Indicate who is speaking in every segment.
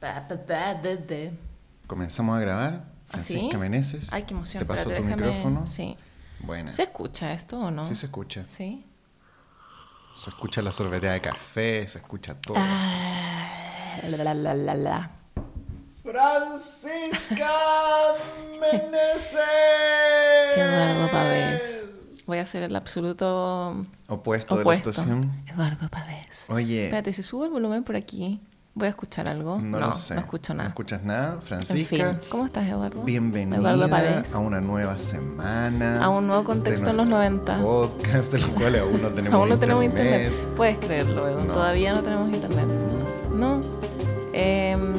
Speaker 1: Pa, pa, pa, de, de.
Speaker 2: Comenzamos a grabar. Francisca
Speaker 1: ¿Ah, sí?
Speaker 2: Meneses.
Speaker 1: Ay, qué emoción.
Speaker 2: Te paso tu
Speaker 1: déjame-
Speaker 2: micrófono.
Speaker 1: Sí.
Speaker 2: Buena.
Speaker 1: ¿Se escucha esto o no?
Speaker 2: Sí se escucha.
Speaker 1: Sí.
Speaker 2: Se escucha la sorbetea de café, se escucha todo.
Speaker 1: Ah, la, la, la, la, la.
Speaker 2: Francisca Meneses.
Speaker 1: Eduardo Pavés. Voy a hacer el absoluto
Speaker 2: Opuesto, de la situación.
Speaker 1: Eduardo Pavés.
Speaker 2: Oye,
Speaker 1: Espérate, si subo el volumen por aquí, ¿voy a escuchar algo?
Speaker 2: no, lo sé.
Speaker 1: No escucho nada.
Speaker 2: ¿No escuchas nada?
Speaker 1: en
Speaker 2: Francisca,
Speaker 1: fin, ¿cómo estás, Eduardo?
Speaker 2: bienvenida
Speaker 1: Eduardo
Speaker 2: a una nueva semana.
Speaker 1: A un nuevo contexto
Speaker 2: de
Speaker 1: en los
Speaker 2: nuestro
Speaker 1: 90.
Speaker 2: Podcast, de los cuales aún no tenemos
Speaker 1: Aún no tenemos internet. Puedes creerlo, Edu.
Speaker 2: No.
Speaker 1: Todavía no tenemos internet. No. Em,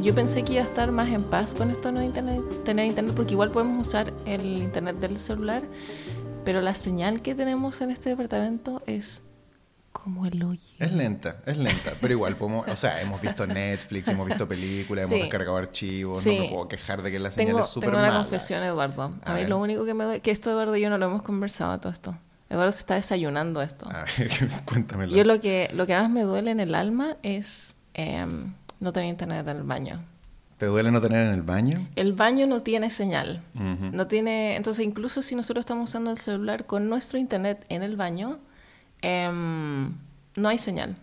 Speaker 1: yo pensé que iba a estar más en paz con esto de no internet, tener internet, porque igual podemos usar el internet del celular, pero la señal que tenemos en este departamento es como el hoyo.
Speaker 2: Es lenta, es lenta, pero igual podemos, o sea, hemos visto Netflix, hemos visto películas,
Speaker 1: Sí.
Speaker 2: hemos descargado archivos,
Speaker 1: Sí.
Speaker 2: no me puedo quejar de que la señal
Speaker 1: Tengo,
Speaker 2: es súper
Speaker 1: tengo una
Speaker 2: mala.
Speaker 1: confesión, Eduardo. A,
Speaker 2: A
Speaker 1: mí
Speaker 2: ver.
Speaker 1: lo único que me duele, que esto Eduardo y yo no lo hemos conversado todo esto. Eduardo se está desayunando esto.
Speaker 2: A ver, cuéntamelo.
Speaker 1: Yo lo que, lo que más me duele en el alma es em, no tener internet en el baño.
Speaker 2: ¿Te duele no tener en el baño?
Speaker 1: El baño no tiene señal. No tiene, entonces incluso si nosotros estamos usando el celular con nuestro internet en el baño, em, no hay señal.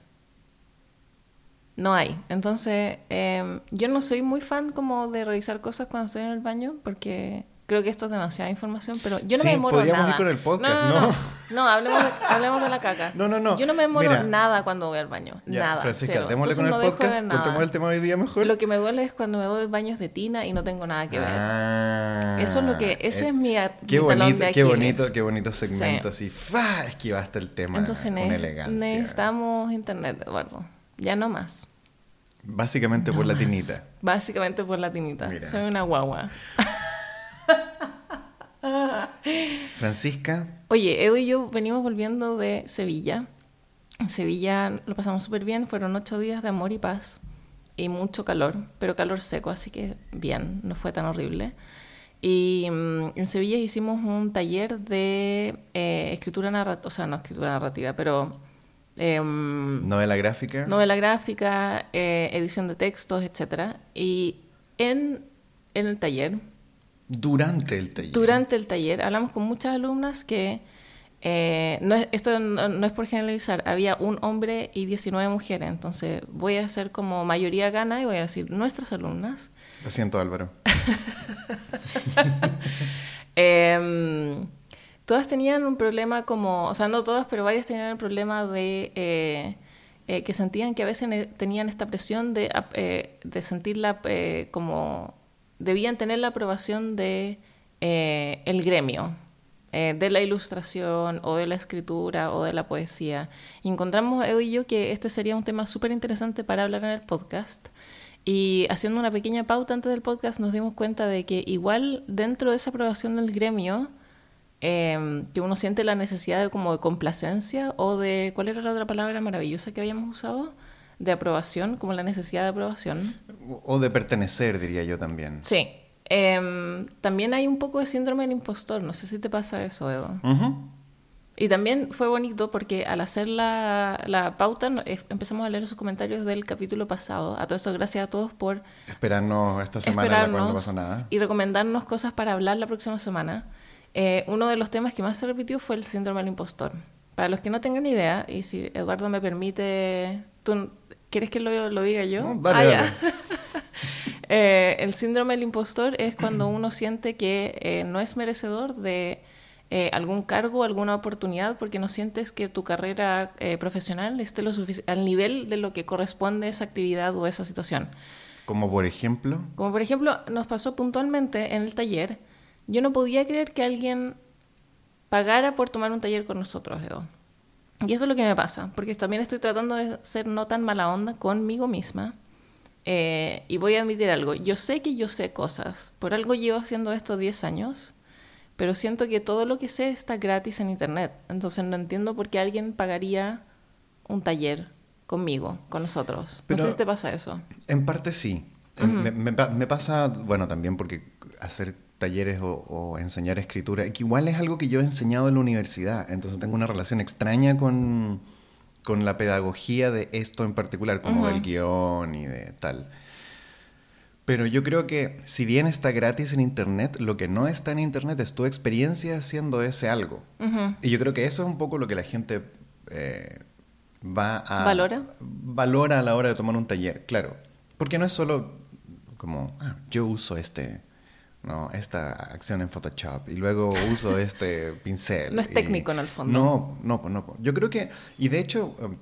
Speaker 1: No hay. Entonces, em, yo no soy muy fan como de revisar cosas cuando estoy en el baño porque creo que esto es demasiada información, pero yo no
Speaker 2: Sí,
Speaker 1: me demoro
Speaker 2: podríamos
Speaker 1: nada.
Speaker 2: ir con el podcast,
Speaker 1: no,
Speaker 2: ¿no?
Speaker 1: no, no. No, hablemos, de, hablemos de la caca.
Speaker 2: No, no, no.
Speaker 1: Yo no me demoro
Speaker 2: Mira.
Speaker 1: nada cuando voy al baño.
Speaker 2: Ya,
Speaker 1: nada.
Speaker 2: Francisca, démosle con el podcast, contemos el tema de hoy día mejor.
Speaker 1: Lo que me duele es cuando me voy baños de tina y no tengo nada que ver.
Speaker 2: Ah,
Speaker 1: Eso es lo que- ese es mi a-
Speaker 2: qué
Speaker 1: mi talón
Speaker 2: bonito,
Speaker 1: de
Speaker 2: qué bonito, qué bonito segmento
Speaker 1: Sí.
Speaker 2: así. ¡Fa! Esquivaste el tema
Speaker 1: Entonces
Speaker 2: con elegancia.
Speaker 1: necesitamos internet, Eduardo. Ya no más.
Speaker 2: Básicamente por
Speaker 1: No
Speaker 2: la
Speaker 1: más.
Speaker 2: tinita.
Speaker 1: Básicamente por la tinita.
Speaker 2: Mira.
Speaker 1: Soy una guagua.
Speaker 2: Francisca,
Speaker 1: Oye, Edu y yo venimos volviendo de Sevilla. En Sevilla lo pasamos súper bien. Fueron ocho días de amor y paz y mucho calor, pero calor seco, así que bien, no fue tan horrible. Y mm, en Sevilla hicimos un taller de eh, escritura narrativa, o sea, no escritura narrativa, pero em,
Speaker 2: novela gráfica.
Speaker 1: novela gráfica, eh, edición de textos, etc. Y en, en el taller,
Speaker 2: Durante el taller.
Speaker 1: durante el taller, hablamos con muchas alumnas que, eh, no es- esto no, no es por generalizar, había un hombre y 19 mujeres, entonces voy a hacer como mayoría gana y voy a decir nuestras alumnas.
Speaker 2: Lo siento, Álvaro.
Speaker 1: Eh, todas tenían un problema como, o sea, no todas, pero varias tenían el problema de eh, eh, que sentían que a veces tenían esta presión de, eh, de sentirla eh, como, debían tener la aprobación de eh, el gremio, eh, de la ilustración o de la escritura o de la poesía. Y encontramos, Edu y yo, que este sería un tema súper interesante para hablar en el podcast. Y haciendo una pequeña pauta antes del podcast nos dimos cuenta de que igual dentro de esa aprobación del gremio, eh, que uno siente la necesidad de como de complacencia o de, ¿cuál era la otra palabra maravillosa que habíamos usado? De aprobación, como la necesidad de aprobación.
Speaker 2: O de pertenecer, diría yo también.
Speaker 1: Sí. Em, también hay un poco de síndrome del impostor, no sé si te pasa eso, Edo.
Speaker 2: Ujú.
Speaker 1: Y también fue bonito porque al hacer la, la pauta eh, empezamos a leer sus comentarios del capítulo pasado. A todo esto, gracias a todos por
Speaker 2: Esperarnos esta semana en la cual no
Speaker 1: esperarnos
Speaker 2: pasó nada.
Speaker 1: y recomendarnos cosas para hablar la próxima semana. Eh, uno de los temas que más se repitió fue el síndrome del impostor. Para los que no tengan idea, y si Eduardo me permite, ¿tú quieres que lo, lo diga yo?
Speaker 2: No, dale,
Speaker 1: Ah,
Speaker 2: dale.
Speaker 1: Eh, el síndrome del impostor es cuando uno siente que eh, no es merecedor de eh, algún cargo, alguna oportunidad, porque no sientes que tu carrera profesional esté lo al nivel de lo que corresponde a esa actividad o esa situación.
Speaker 2: Como por ejemplo,
Speaker 1: Como por ejemplo, nos pasó puntualmente en el taller, yo no podía creer que alguien pagara por tomar un taller con nosotros, Edo. Y eso es lo que me pasa, porque también estoy tratando de ser no tan mala onda conmigo misma. Eh, y voy a admitir algo, yo sé que yo sé cosas, por algo llevo haciendo esto 10 años, pero siento que todo lo que sé está gratis en Internet. Entonces no entiendo por qué alguien pagaría un taller conmigo, con nosotros.
Speaker 2: Pero-
Speaker 1: no sé si te pasa eso.
Speaker 2: en parte sí. Me, me pa- me pasa, bueno, también porque hacer talleres o, o enseñar escritura, que igual es algo que yo he enseñado en la universidad, entonces tengo una relación extraña con, con la pedagogía de esto en particular, como
Speaker 1: Ujú.
Speaker 2: del guion y de tal. Pero yo creo que si bien está gratis en Internet, lo que no está en Internet es tu experiencia haciendo ese algo. Y yo creo que eso es un poco lo que la gente eh, va a...
Speaker 1: ¿Valora?
Speaker 2: Valora a la hora de tomar un taller, claro. Porque no es solo como, ah, yo uso este, no, esta acción en Photoshop y luego uso este pincel.
Speaker 1: No es técnico en el fondo.
Speaker 2: No, no, no. Yo creo que, y de hecho, em,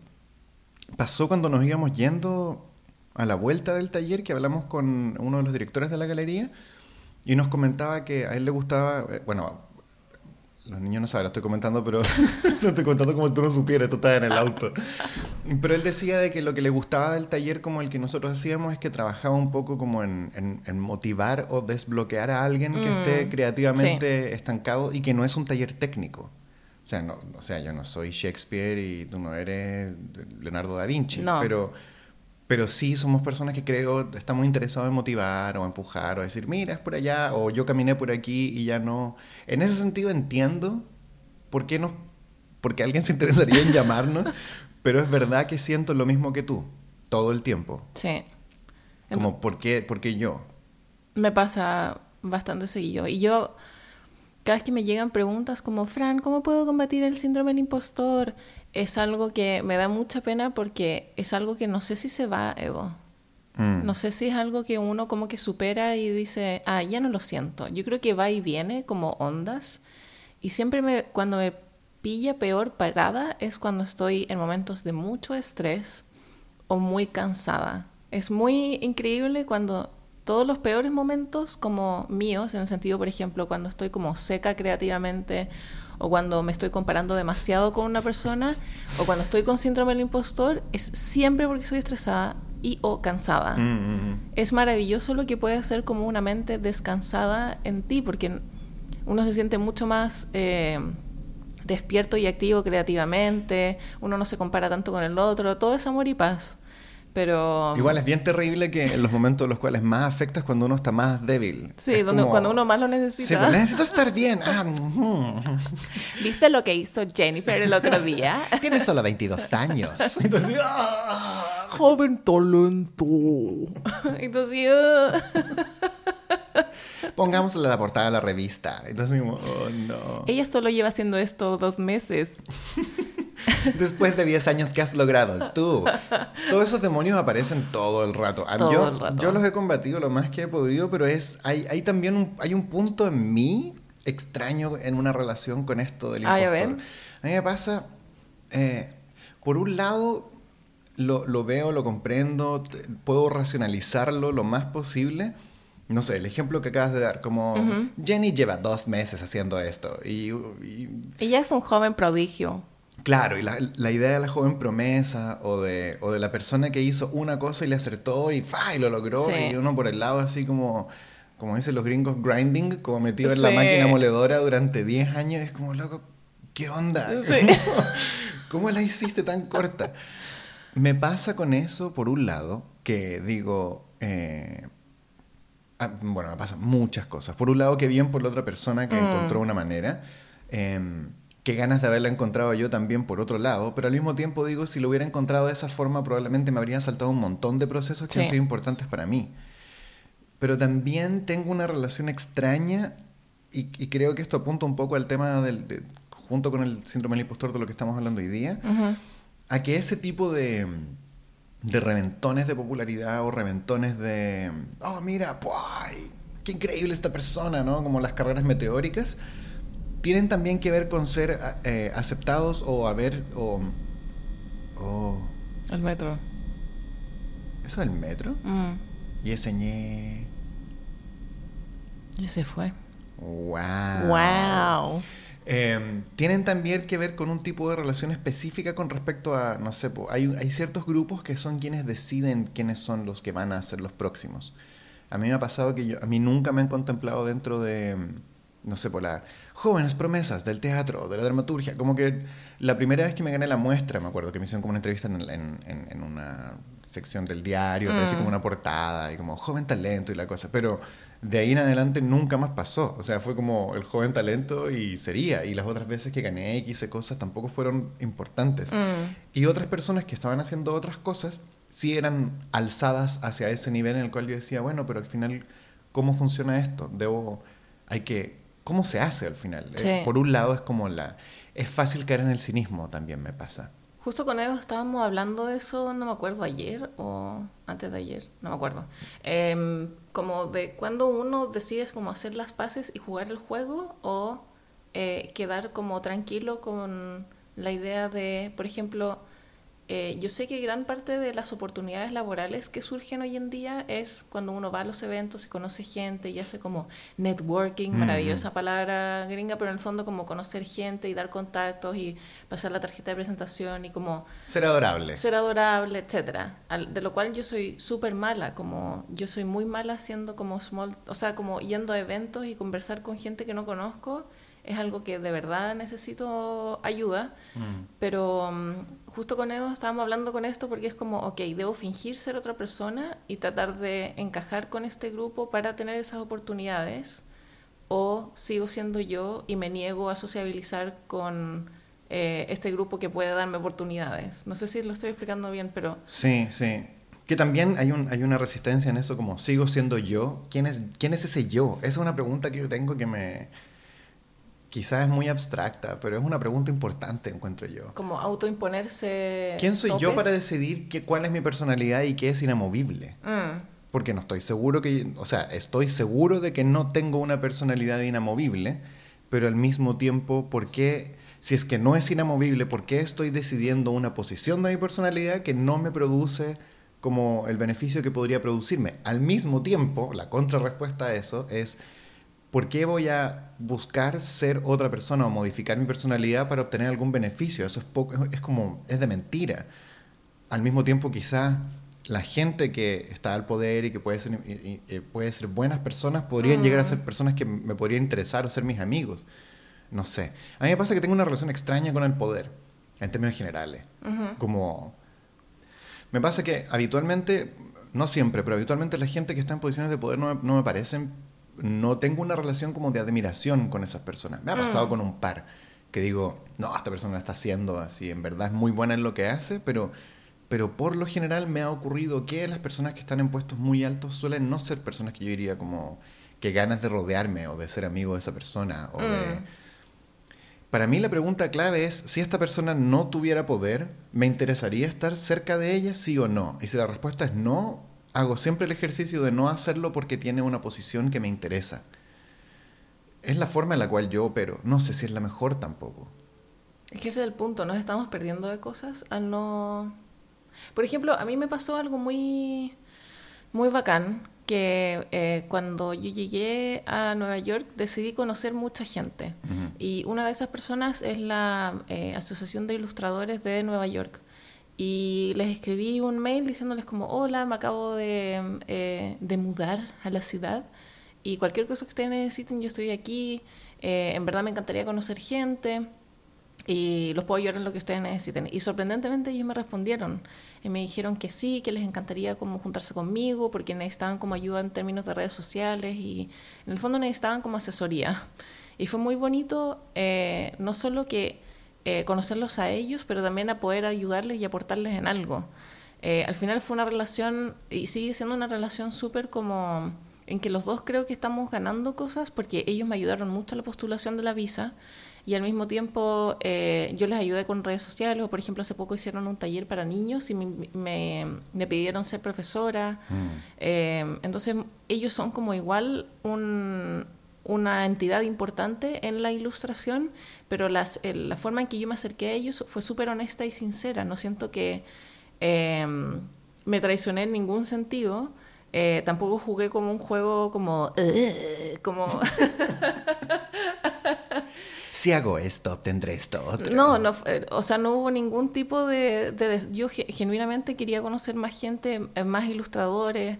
Speaker 2: pasó cuando nos íbamos yendo a la vuelta del taller que hablamos con uno de los directores de la galería y nos comentaba que a él le gustaba, eh, bueno, los niños no saben, lo estoy comentando, pero lo estoy contando como si tú no supieras, esto está en el auto. Pero él decía de que lo que le gustaba del taller como el que nosotros hacíamos es que trabajaba un poco como en, en, motivar o desbloquear a alguien que esté mm, creativamente estancado y que no es un taller técnico. O sea, no, o sea, yo no soy Shakespeare y tú no eres Leonardo da Vinci, no. pero pero sí somos personas que creo estamos interesados en motivar o empujar o decir, mira, es por allá, o yo caminé por aquí y ya no. En ese sentido entiendo por qué no, porque alguien se interesaría en llamarnos, pero es verdad que siento lo mismo que tú, todo el tiempo.
Speaker 1: Sí.
Speaker 2: Como, ¿por qué, ¿por qué yo?
Speaker 1: Me pasa bastante seguido. Y yo, cada vez que me llegan preguntas como, Fran, ¿cómo puedo combatir el síndrome del impostor? es algo que me da mucha pena porque es algo que no sé si se va, Evo. Mm. No sé si es algo que uno como que supera y dice, ah, ya no lo siento. Yo creo que va y viene como ondas. Y siempre me, cuando me pilla peor parada es cuando estoy en momentos de mucho estrés o muy cansada. Es muy increíble cuando todos los peores momentos como míos, en el sentido, por ejemplo, cuando estoy como seca creativamente o cuando me estoy comparando demasiado con una persona, o cuando estoy con síndrome del impostor, es siempre porque soy estresada y o cansada. Mm, mm, mm. Es maravilloso lo que puede hacer como una mente descansada en ti, porque uno se siente mucho más eh, despierto y activo creativamente, uno no se compara tanto con el otro, todo es amor y paz. Pero...
Speaker 2: Igual es bien terrible que en los momentos en los cuales más afecta es cuando uno está más débil.
Speaker 1: Sí, donde, cuando uno más lo necesita. Sí,
Speaker 2: pues, necesito estar bien. Ah,
Speaker 1: ¿Viste lo que hizo Jennifer el otro día?
Speaker 2: Tiene solo 22 años. Entonces, ¡ah!
Speaker 1: Joven talento. Entonces...
Speaker 2: Pongámosle la portada de la revista. Entonces, oh no.
Speaker 1: Ella solo lleva haciendo esto dos meses.
Speaker 2: Después de 10 años, ¿qué has logrado? Tú. Todos esos demonios aparecen todo el rato. yo, los he combatido lo más que he podido, pero es hay, hay también un, hay un punto en mí extraño en una relación con esto del impostor. a, mí me pasa, eh, por un lado, lo, lo, veo, lo comprendo, puedo racionalizarlo lo más posible. No sé, el ejemplo que acabas de dar, como Jenny lleva dos meses haciendo esto y, y...
Speaker 1: Ella es un joven prodigio.
Speaker 2: Claro, y la, la, idea de la joven promesa o de, o de la persona que hizo una cosa y le acertó y, ¡fa! y lo logró y uno por el lado así como, como dicen los gringos, grinding, como metido en la máquina moledora durante 10 años, es como, loco, ¿qué onda? ¿Cómo, la hiciste tan corta? Me pasa con eso, por un lado, que digo, eh, ah, bueno, me pasan muchas cosas. Por un lado, que bien por la otra persona que mm. encontró una manera. Eh, qué ganas de haberla encontrado yo también por otro lado, pero al mismo tiempo digo, si lo hubiera encontrado de esa forma, probablemente me habrían saltado un montón de procesos que han sido importantes para mí. Pero también tengo una relación extraña y, creo que esto apunta un poco al tema del, junto con el síndrome del impostor de lo que estamos hablando hoy día, a que ese tipo de, de reventones de popularidad o reventones de, oh, mira, qué increíble esta persona, ¿no? Como las carreras meteóricas tienen también que ver con ser eh, aceptados o haber o,
Speaker 1: el metro.
Speaker 2: Eso es el metro mm. y ese ñe
Speaker 1: y se fue.
Speaker 2: Wow
Speaker 1: wow
Speaker 2: em, tienen también que ver con un tipo de relación específica con respecto a, no sé, hay, hay ciertos grupos que son quienes deciden quiénes son los que van a ser los próximos. A mí me ha pasado que yo, a mí nunca me han contemplado dentro de, no sé, por las jóvenes promesas del teatro, de la dramaturgia. Como que la primera vez que me gané la muestra, me acuerdo que me hicieron como una entrevista en, en, en una sección del diario, mm. como una portada y como joven talento y la cosa. Pero de ahí en adelante nunca más pasó. O sea, fue como el joven talento y sería. Y las otras veces que gané X cosas tampoco fueron importantes. Mm. Y otras personas que estaban haciendo otras cosas sí eran alzadas hacia ese nivel en el cual yo decía, bueno, pero al final, ¿cómo funciona esto? Debo, hay que cómo se hace al final. Eh, por un lado es como la... Es fácil caer en el cinismo también me pasa.
Speaker 1: Justo con Evo estábamos hablando de eso, no me acuerdo, ayer o antes de ayer, no me acuerdo. Em, como de cuando uno decide como hacer las paces y jugar el juego o eh, quedar como tranquilo con la idea de, por ejemplo, eh, yo sé que gran parte de las oportunidades laborales que surgen hoy en día es cuando uno va a los eventos y conoce gente y hace como networking, maravillosa palabra gringa, pero en el fondo como conocer gente y dar contactos y pasar la tarjeta de presentación y como...
Speaker 2: Ser adorable.
Speaker 1: Ser adorable, etcétera. De lo cual yo soy súper mala, como yo soy muy mala haciendo como small, o sea, como yendo a eventos y conversar con gente que no conozco es algo que de verdad necesito ayuda, mm. pero mm, justo con Evo estábamos hablando con esto porque es como, ok, debo fingir ser otra persona y tratar de encajar con este grupo para tener esas oportunidades, o sigo siendo yo y me niego a sociabilizar con eh, este grupo que puede darme oportunidades. No sé si lo estoy explicando bien, pero...
Speaker 2: Sí, sí. Que también hay, un, hay una resistencia en eso, como sigo siendo yo. ¿Quién es, ¿Quién es ese yo? Esa es una pregunta que yo tengo que me, quizás es muy abstracta, pero es una pregunta importante, encuentro yo.
Speaker 1: Como autoimponerse.
Speaker 2: ¿Quién soy yo para decidir qué, cuál es mi personalidad y qué es inamovible? Mm. Porque no estoy seguro que, o sea, estoy seguro de que no tengo una personalidad inamovible, pero al mismo tiempo, ¿por qué, si es que no es inamovible, por qué estoy decidiendo una posición de mi personalidad que no me produce como el beneficio que podría producirme? Al mismo tiempo, la contrarrespuesta a eso es ¿por qué voy a buscar ser otra persona o modificar mi personalidad para obtener algún beneficio? Eso es, poco, es como, es de mentira. Al mismo tiempo, quizás la gente que está al poder y que puede ser, puede ser buenas personas podrían llegar a ser mm. personas que me podrían interesar o ser mis amigos. No sé. A mí me pasa que tengo una relación extraña con el poder, en términos generales. Como... Me pasa que habitualmente, no siempre, pero habitualmente la gente que está en posiciones de poder no me, no me parecen no tengo una relación como de admiración con esas personas. Me ha pasado mm. con un par que digo, no, esta persona está haciendo así, en verdad es muy buena en lo que hace, pero, pero por lo general me ha ocurrido que las personas que están en puestos muy altos suelen no ser personas que yo diría como que ganas de rodearme o de ser amigo de esa persona. O de... Mm. Para mí la pregunta clave es, si esta persona no tuviera poder, ¿me interesaría estar cerca de ella, sí o no? Y si la respuesta es no, hago siempre el ejercicio de no hacerlo porque tiene una posición que me interesa. Es la forma en la cual yo opero. No sé si es la mejor tampoco.
Speaker 1: Es que ese es el punto. Nos estamos perdiendo de cosas al no... Por ejemplo, a mí me pasó algo muy, muy bacán que eh, cuando yo llegué a Nueva York decidí conocer mucha gente. Y una de esas personas es la eh, Asociación de Ilustradores de Nueva York y les escribí un mail diciéndoles como, hola, me acabo de, eh, de mudar a la ciudad y cualquier cosa que ustedes necesiten, yo estoy aquí, eh, en verdad me encantaría conocer gente y los puedo ayudar en lo que ustedes necesiten. Y sorprendentemente ellos me respondieron y me dijeron que sí, que les encantaría como juntarse conmigo porque necesitaban como ayuda en términos de redes sociales y en el fondo necesitaban como asesoría. Y fue muy bonito, eh, no solo que eh, conocerlos a ellos, pero también a poder ayudarles y aportarles en algo. Eh, al final fue una relación, y sigue siendo una relación súper como en que los dos creo que estamos ganando cosas porque ellos me ayudaron mucho a la postulación de la visa y al mismo tiempo eh, yo les ayudé con redes sociales o por ejemplo hace poco hicieron un taller para niños y me, me, pidieron ser profesora. Mm. entonces ellos son como igual un, una entidad importante en la ilustración, pero las, la forma en que yo me acerqué a ellos fue súper honesta y sincera. No siento que em, me traicioné en ningún sentido. Eh, tampoco jugué como un juego como... como
Speaker 2: si hago esto, obtendré esto.
Speaker 1: No, no, eh, o sea, no hubo ningún tipo de... yo genuinamente quería conocer más gente, eh, más ilustradores.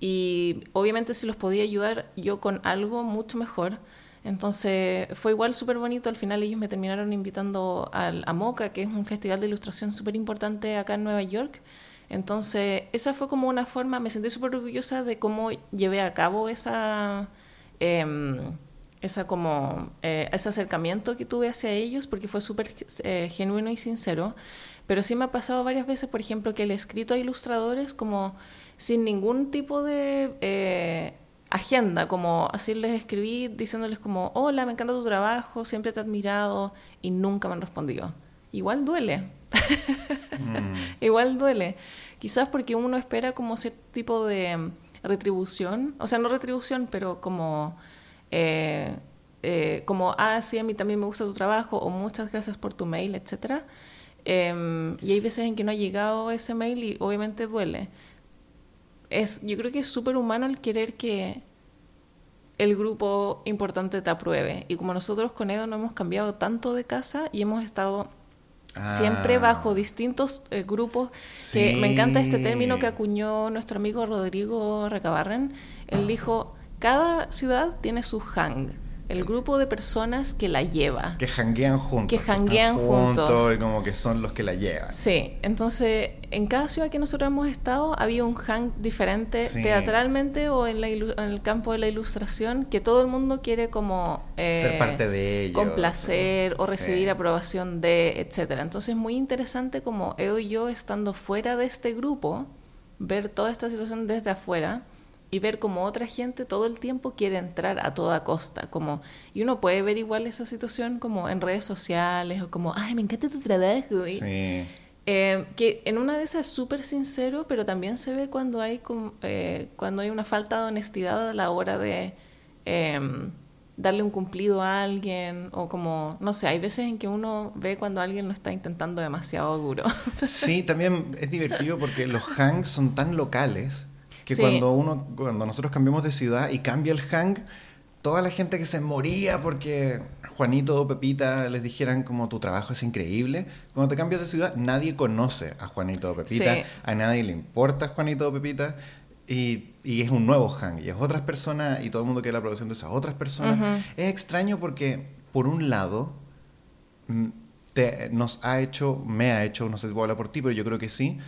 Speaker 1: Y obviamente si los podía ayudar yo con algo mucho mejor. Entonces fue igual súper bonito, al final ellos me terminaron invitando al, a MOCA, que es un festival de ilustración súper importante acá en Nueva York. Entonces esa fue como una forma, me sentí súper orgullosa de cómo llevé a cabo esa... Em, esa como eh, ese acercamiento que tuve hacia ellos porque fue súper eh, genuino y sincero pero sí me ha pasado varias veces por ejemplo que le he escrito a ilustradores como sin ningún tipo de eh, agenda, como así les escribí diciéndoles como, hola, me encanta tu trabajo, siempre te he admirado y nunca me han respondido. Igual duele, mm. igual duele. Quizás porque uno espera como cierto tipo de retribución, o sea, no retribución, pero como... Eh, eh, como, ah, sí, a mí también me gusta tu trabajo, o muchas gracias por tu mail, etc. Em, y hay veces en que no ha llegado ese mail y obviamente duele es, yo creo que es súper humano el querer que el grupo importante te apruebe. Y como nosotros con Edo no hemos cambiado tanto de casa y hemos estado siempre ah. bajo distintos eh, grupos, que me encanta este término que acuñó nuestro amigo Rodrigo Recabarren. Él dijo, cada ciudad tiene su hang el grupo de personas que la lleva.
Speaker 2: Que janguean juntos.
Speaker 1: Que janguean juntos.
Speaker 2: Y como que son los que la llevan.
Speaker 1: Sí, entonces en cada ciudad que nosotros hemos estado había un hang diferente teatralmente o en, el campo de la ilustración que todo el mundo quiere como...
Speaker 2: Eh, Ser parte de ello.
Speaker 1: Complacer o recibir aprobación de, etcétera. Entonces es muy interesante como Eo y yo estando fuera de este grupo, ver toda esta situación desde afuera y ver como otra gente todo el tiempo quiere entrar a toda costa, como y uno puede ver igual esa situación como en redes sociales o como, ay, me encanta tu trabajo. sí. Eh, que en una de esas es súper sincero, pero también se ve cuando hay, eh, cuando hay una falta de honestidad a la hora de em, darle un cumplido a alguien o como, no sé, hay veces en que uno ve cuando alguien lo está intentando demasiado duro.
Speaker 2: sí, también es divertido porque los hangs son tan locales que cuando uno, cuando nosotros cambiamos de ciudad y cambia el hang, toda la gente que se moría porque Juanito o Pepita les dijeran como tu trabajo es increíble, cuando te cambias de ciudad nadie conoce a Juanito o Pepita, a nadie le importa Juanito o Pepita. Y, y, es un nuevo hang, y es otras personas, y todo el mundo quiere la aprobación de esas otras personas. Es extraño porque, por un lado, mm, te, nos ha hecho, me ha hecho, no sé si voy a hablar por ti, pero yo creo que sí,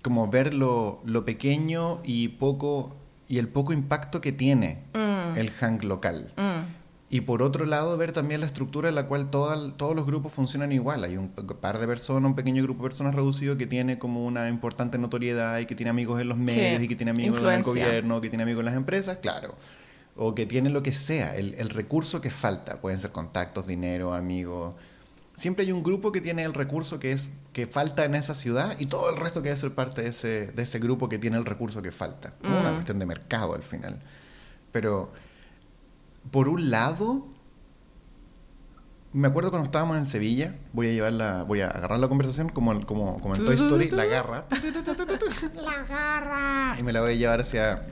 Speaker 2: como ver lo, pequeño y poco y el poco impacto que tiene mm. el hang local. Mm. Y por otro lado, ver también la estructura en la cual todos los grupos funcionan igual. Hay un par de personas, un pequeño grupo de personas reducido que tiene como una importante notoriedad y que tiene amigos en los medios y que tiene amigos en el gobierno, que tiene amigos en las empresas, claro. O que tiene lo que sea, el, el recurso que falta. Pueden ser contactos, dinero, amigos siempre hay un grupo que tiene el recurso que es que falta en esa ciudad y todo el resto quiere ser parte de ese, de ese grupo que tiene el recurso que falta. Una mm. cuestión de mercado al final. Pero, por un lado, me acuerdo cuando estábamos en Sevilla, voy a llevar voy a agarrar la conversación como, como, como en Toy Story, la garra. la garra. Y me la voy a llevar hacia,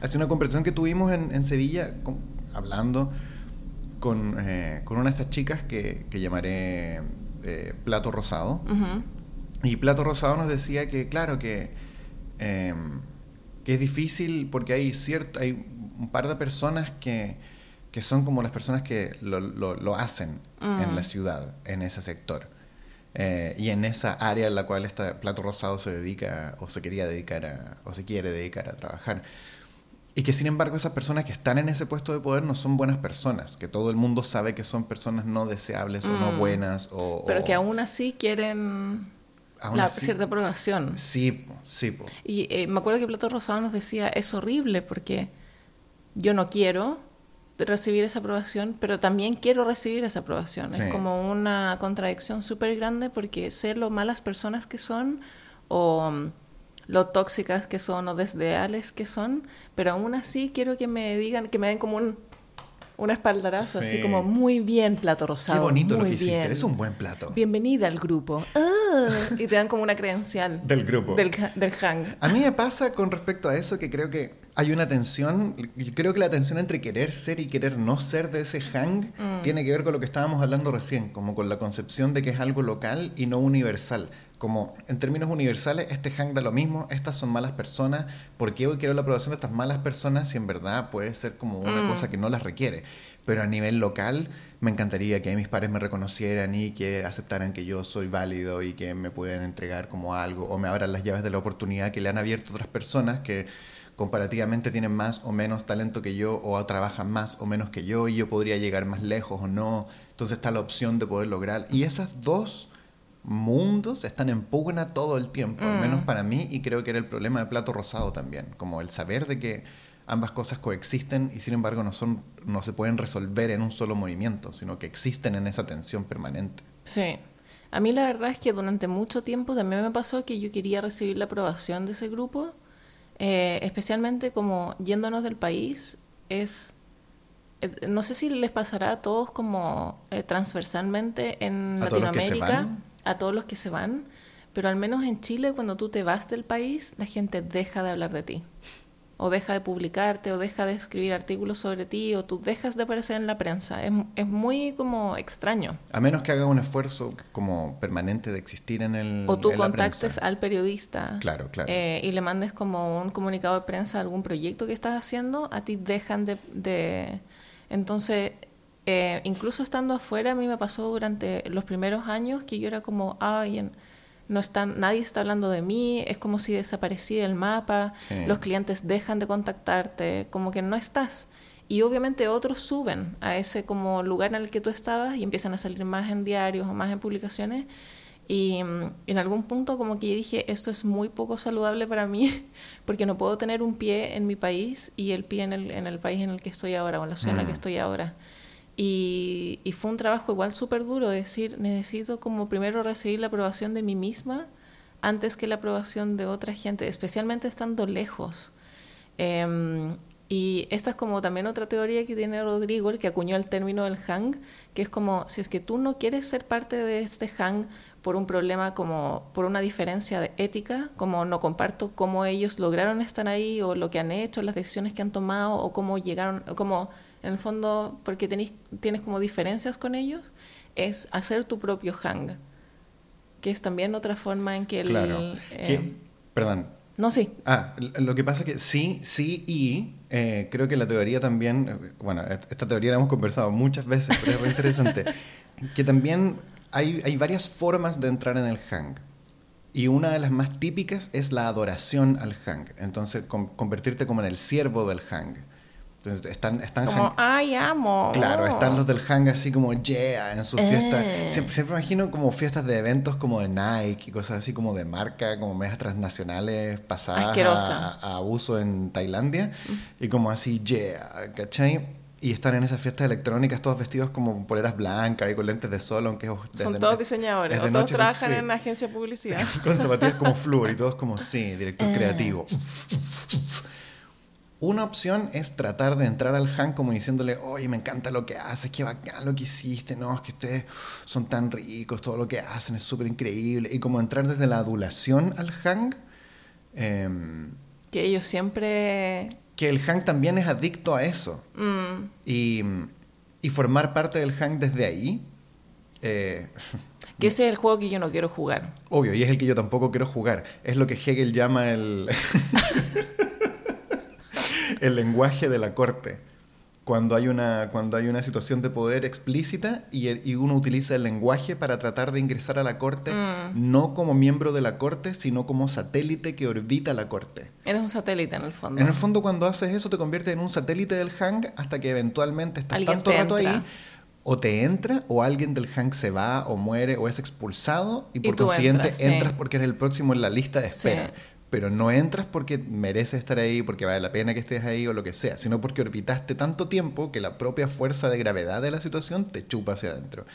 Speaker 2: hacia una conversación que tuvimos en, en Sevilla, hablando con, eh, con una de estas chicas que, que llamaré eh, Plato Rosado. Y Plato Rosado nos decía que, claro, que, em, que es difícil porque hay, cierto, hay un par de personas que, que son como las personas que lo, lo, hacen en la ciudad, en ese sector. Eh, y en esa área en la cual este Plato Rosado se dedica o se quería dedicar a, o se quiere dedicar a trabajar. Y que sin embargo esas personas que están en ese puesto de poder no son buenas personas, que todo el mundo sabe que son personas no deseables o no mm. buenas. O,
Speaker 1: Pero que aún así quieren la cierta aprobación.
Speaker 2: Sí, sí.
Speaker 1: Y eh, me acuerdo que Plato Rosado nos decía, es horrible porque yo no quiero recibir esa aprobación, pero también quiero recibir esa aprobación. Es como una contradicción súper grande porque sé lo malas personas que son o lo tóxicas que son o desleales que son, pero aún así quiero que me digan, que me den como un, un espaldarazo, así como muy bien, plato rosado.
Speaker 2: Qué bonito lo que hiciste, eres un buen plato.
Speaker 1: Bienvenida al grupo. Ah, y te dan como una credencial.
Speaker 2: del grupo.
Speaker 1: Del, del hang.
Speaker 2: A mí me pasa con respecto a eso que creo que hay una tensión, creo que la tensión entre querer ser y querer no ser de ese hang mm. tiene que ver con lo que estábamos hablando recién, como con la concepción de que es algo local y no universal Como en términos universales, este hang da lo mismo, estas son malas personas, ¿por qué hoy quiero la aprobación de estas malas personas si en verdad puede ser como una
Speaker 1: Mm.
Speaker 2: cosa que no las requiere? Pero a nivel local, me encantaría que mis padres me reconocieran y que aceptaran que yo soy válido y que me puedan entregar como algo o me abran las llaves de la oportunidad que le han abierto otras personas que comparativamente tienen más o menos talento que yo o trabajan más o menos que yo y yo podría llegar más lejos o no. Entonces está la opción de poder lograr. Y esas dos mundos están en pugna todo el tiempo, al menos para mí, y creo que era el problema de Plato Rosado también, como el saber de que ambas cosas coexisten y sin embargo no, son, no se pueden resolver en un solo movimiento, sino que existen en esa tensión permanente.
Speaker 1: Sí. A mí la verdad es que durante mucho tiempo también me pasó que yo quería recibir la aprobación de ese grupo, eh, especialmente como yéndonos del país, es... eh, No sé si les pasará a todos como eh, transversalmente en
Speaker 2: ¿A
Speaker 1: Latinoamérica, a todos los que se van, pero al menos en Chile cuando tú te vas del país, la gente deja de hablar de ti. O deja de publicarte, o deja de escribir artículos sobre ti, o tú dejas de aparecer en la prensa. Es, es muy como extraño.
Speaker 2: A menos que haga un esfuerzo como permanente de existir en el
Speaker 1: O tú
Speaker 2: en
Speaker 1: contactes al periodista
Speaker 2: Claro, claro.
Speaker 1: eh, y le mandes como un comunicado de prensa a algún proyecto que estás haciendo, a ti dejan de... de- Entonces, eh, incluso estando afuera, a mí me pasó durante los primeros años que yo era como, ay, en- no están, nadie está hablando de mí, es como si desaparecí del mapa,
Speaker 2: Sí.
Speaker 1: los clientes dejan de contactarte, como que no estás. Y obviamente otros suben a ese como lugar en el que tú estabas y empiezan a salir más en diarios o más en publicaciones. Y mm, en algún punto como que yo dije, esto es muy poco saludable para mí, porque no puedo tener un pie en mi país y el pie en el, en el país en el que estoy ahora o en la ciudad en la que
Speaker 2: Mm.
Speaker 1: estoy ahora. Y, fue un trabajo igual súper duro, de decir, necesito como primero recibir la aprobación de mí misma antes que la aprobación de otra gente, especialmente estando lejos. Em, y esta es como también otra teoría que tiene Rodrigo, el que acuñó el término del hang, que es como si es que tú no quieres ser parte de este hang por un problema como por una diferencia de ética, como no comparto cómo ellos lograron estar ahí o lo que han hecho, las decisiones que han tomado o cómo llegaron, o como en el fondo porque tenés, tienes como diferencias con ellos, es hacer tu propio hang, que es también otra forma en que el...
Speaker 2: Claro.
Speaker 1: eh,
Speaker 2: perdón.
Speaker 1: no, sí.
Speaker 2: Ah, lo que pasa es que sí, sí y eh, creo que la teoría también, bueno, esta teoría la hemos conversado muchas veces, pero es muy interesante, que también hay, hay varias formas de entrar en el hang. Y una de las más típicas es la adoración al hang. Entonces, con- convertirte como en el siervo del hang. Entonces, están, están
Speaker 1: Como, ay, amo.
Speaker 2: Claro, están los del hang así como yeah en sus
Speaker 1: Eh.
Speaker 2: fiestas. Siempre, siempre imagino como fiestas de eventos como de Nike y cosas así como de marca, como medias transnacionales pasadas a, a uso en Tailandia. Y como así yeah, ¿cachai? Y están en esas fiestas electrónicas todos vestidos como poleras blancas y con lentes de sol, aunque es
Speaker 1: Son todos diseñadores, o todos
Speaker 2: noche, son-
Speaker 1: trabajan
Speaker 2: sí.
Speaker 1: en agencia de publicidad.
Speaker 2: con zapatillas como flúor y todos como, sí, director creativo. Una opción es tratar de entrar al Han como diciéndole, oye, me encanta lo que haces, qué bacán lo que hiciste, no, es que ustedes son tan ricos, todo lo que hacen es súper increíble. Y como entrar desde la adulación al Han, em,
Speaker 1: que ellos siempre...
Speaker 2: que el Han también es adicto a eso.
Speaker 1: mm,
Speaker 2: Y, y formar parte del Han desde ahí, eh,
Speaker 1: que ese es el juego que yo no quiero jugar.
Speaker 2: Obvio, y es el que yo tampoco quiero jugar. Es lo que Hegel llama el, el lenguaje de la corte. Cuando hay una, cuando hay una situación de poder explícita y, uno utiliza el lenguaje para tratar de ingresar a la corte, no como miembro de la corte, sino como satélite que orbita la corte.
Speaker 1: Eres un satélite en el fondo.
Speaker 2: En el fondo, cuando haces eso, te conviertes en un satélite del hang hasta que eventualmente estás tanto rato
Speaker 1: entra.
Speaker 2: ahí, o te entra, o alguien del hang se va, o muere, o es expulsado, y por consiguiente
Speaker 1: entras, sí.
Speaker 2: entras porque eres el próximo en la lista de espera.
Speaker 1: Sí.
Speaker 2: Pero no entras porque mereces estar ahí, porque vale la pena que estés ahí o lo que sea, sino porque orbitaste tanto tiempo que la propia fuerza de gravedad de la situación te chupa hacia adentro.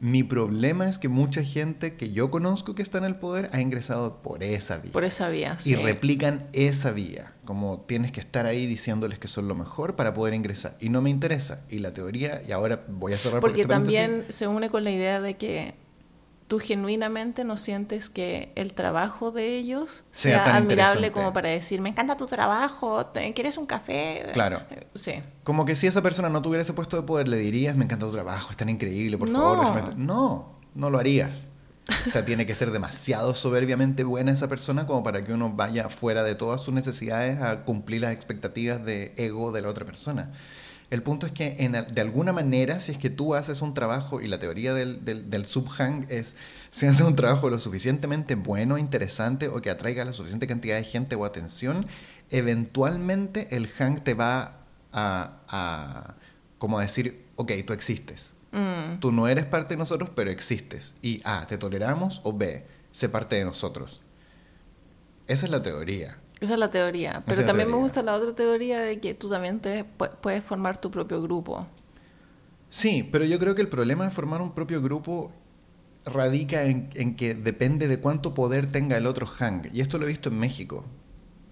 Speaker 2: Mi problema es que mucha gente que yo conozco que está en el poder ha ingresado por esa vía
Speaker 1: Por esa vía, sí.
Speaker 2: y replican esa vía. Como tienes que estar ahí diciéndoles que son lo mejor para poder ingresar. Y no me interesa. Y la teoría, y ahora voy a cerrar
Speaker 1: Porque
Speaker 2: este paréntesis.
Speaker 1: también se une con la idea de que tú genuinamente no sientes que el trabajo de ellos
Speaker 2: Sea
Speaker 1: admirable como para decir, me encanta tu trabajo, ¿te- ¿quieres un café?
Speaker 2: Claro.
Speaker 1: Sí.
Speaker 2: Como que si esa persona no tuviera ese puesto de poder, le dirías, me encanta tu trabajo, es tan increíble, por
Speaker 1: No.
Speaker 2: favor. No, no lo harías. O sea, tiene que ser demasiado soberbiamente buena esa persona como para que uno vaya fuera de todas sus necesidades a cumplir las expectativas de ego de la otra persona. El punto es que en, de alguna manera, si es que tú haces un trabajo, y la teoría del, del, del subhang es, si haces un trabajo lo suficientemente bueno, interesante o que atraiga la suficiente cantidad de gente o atención, eventualmente el hang te va a, a como decir, ok, tú existes. Mm. Tú no eres parte de nosotros, pero existes. Y A, te toleramos o B, sé parte de nosotros. Esa es la teoría.
Speaker 1: Esa es la teoría. Pero también me gusta la otra teoría de que tú también te puedes formar tu propio grupo.
Speaker 2: Sí, pero yo creo que el problema de formar un propio grupo radica en, en que depende de cuánto poder tenga el otro hang. Y esto lo he visto en México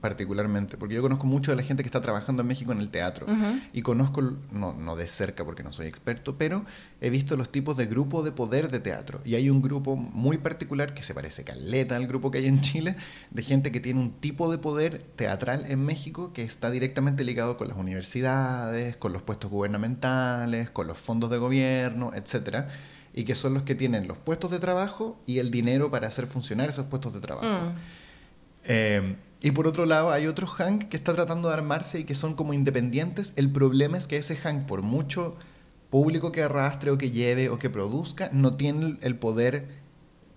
Speaker 2: particularmente, porque yo conozco mucho de la gente que está trabajando en México en el teatro y conozco, no, no de cerca porque no soy experto, pero he visto los tipos de grupo de poder de teatro y hay un grupo muy particular que se parece caleta al grupo que hay en Chile, de gente que tiene un tipo de poder teatral en México que está directamente ligado con las universidades, con los puestos gubernamentales, con los fondos de gobierno, etcétera y que son los que tienen los puestos de trabajo y el dinero para hacer funcionar esos puestos de trabajo. Mm. Eh, y por otro lado, hay otro Hank que está tratando de armarse y que son como independientes. El problema es que ese Hank, por mucho público que arrastre o que lleve o que produzca, no tiene el poder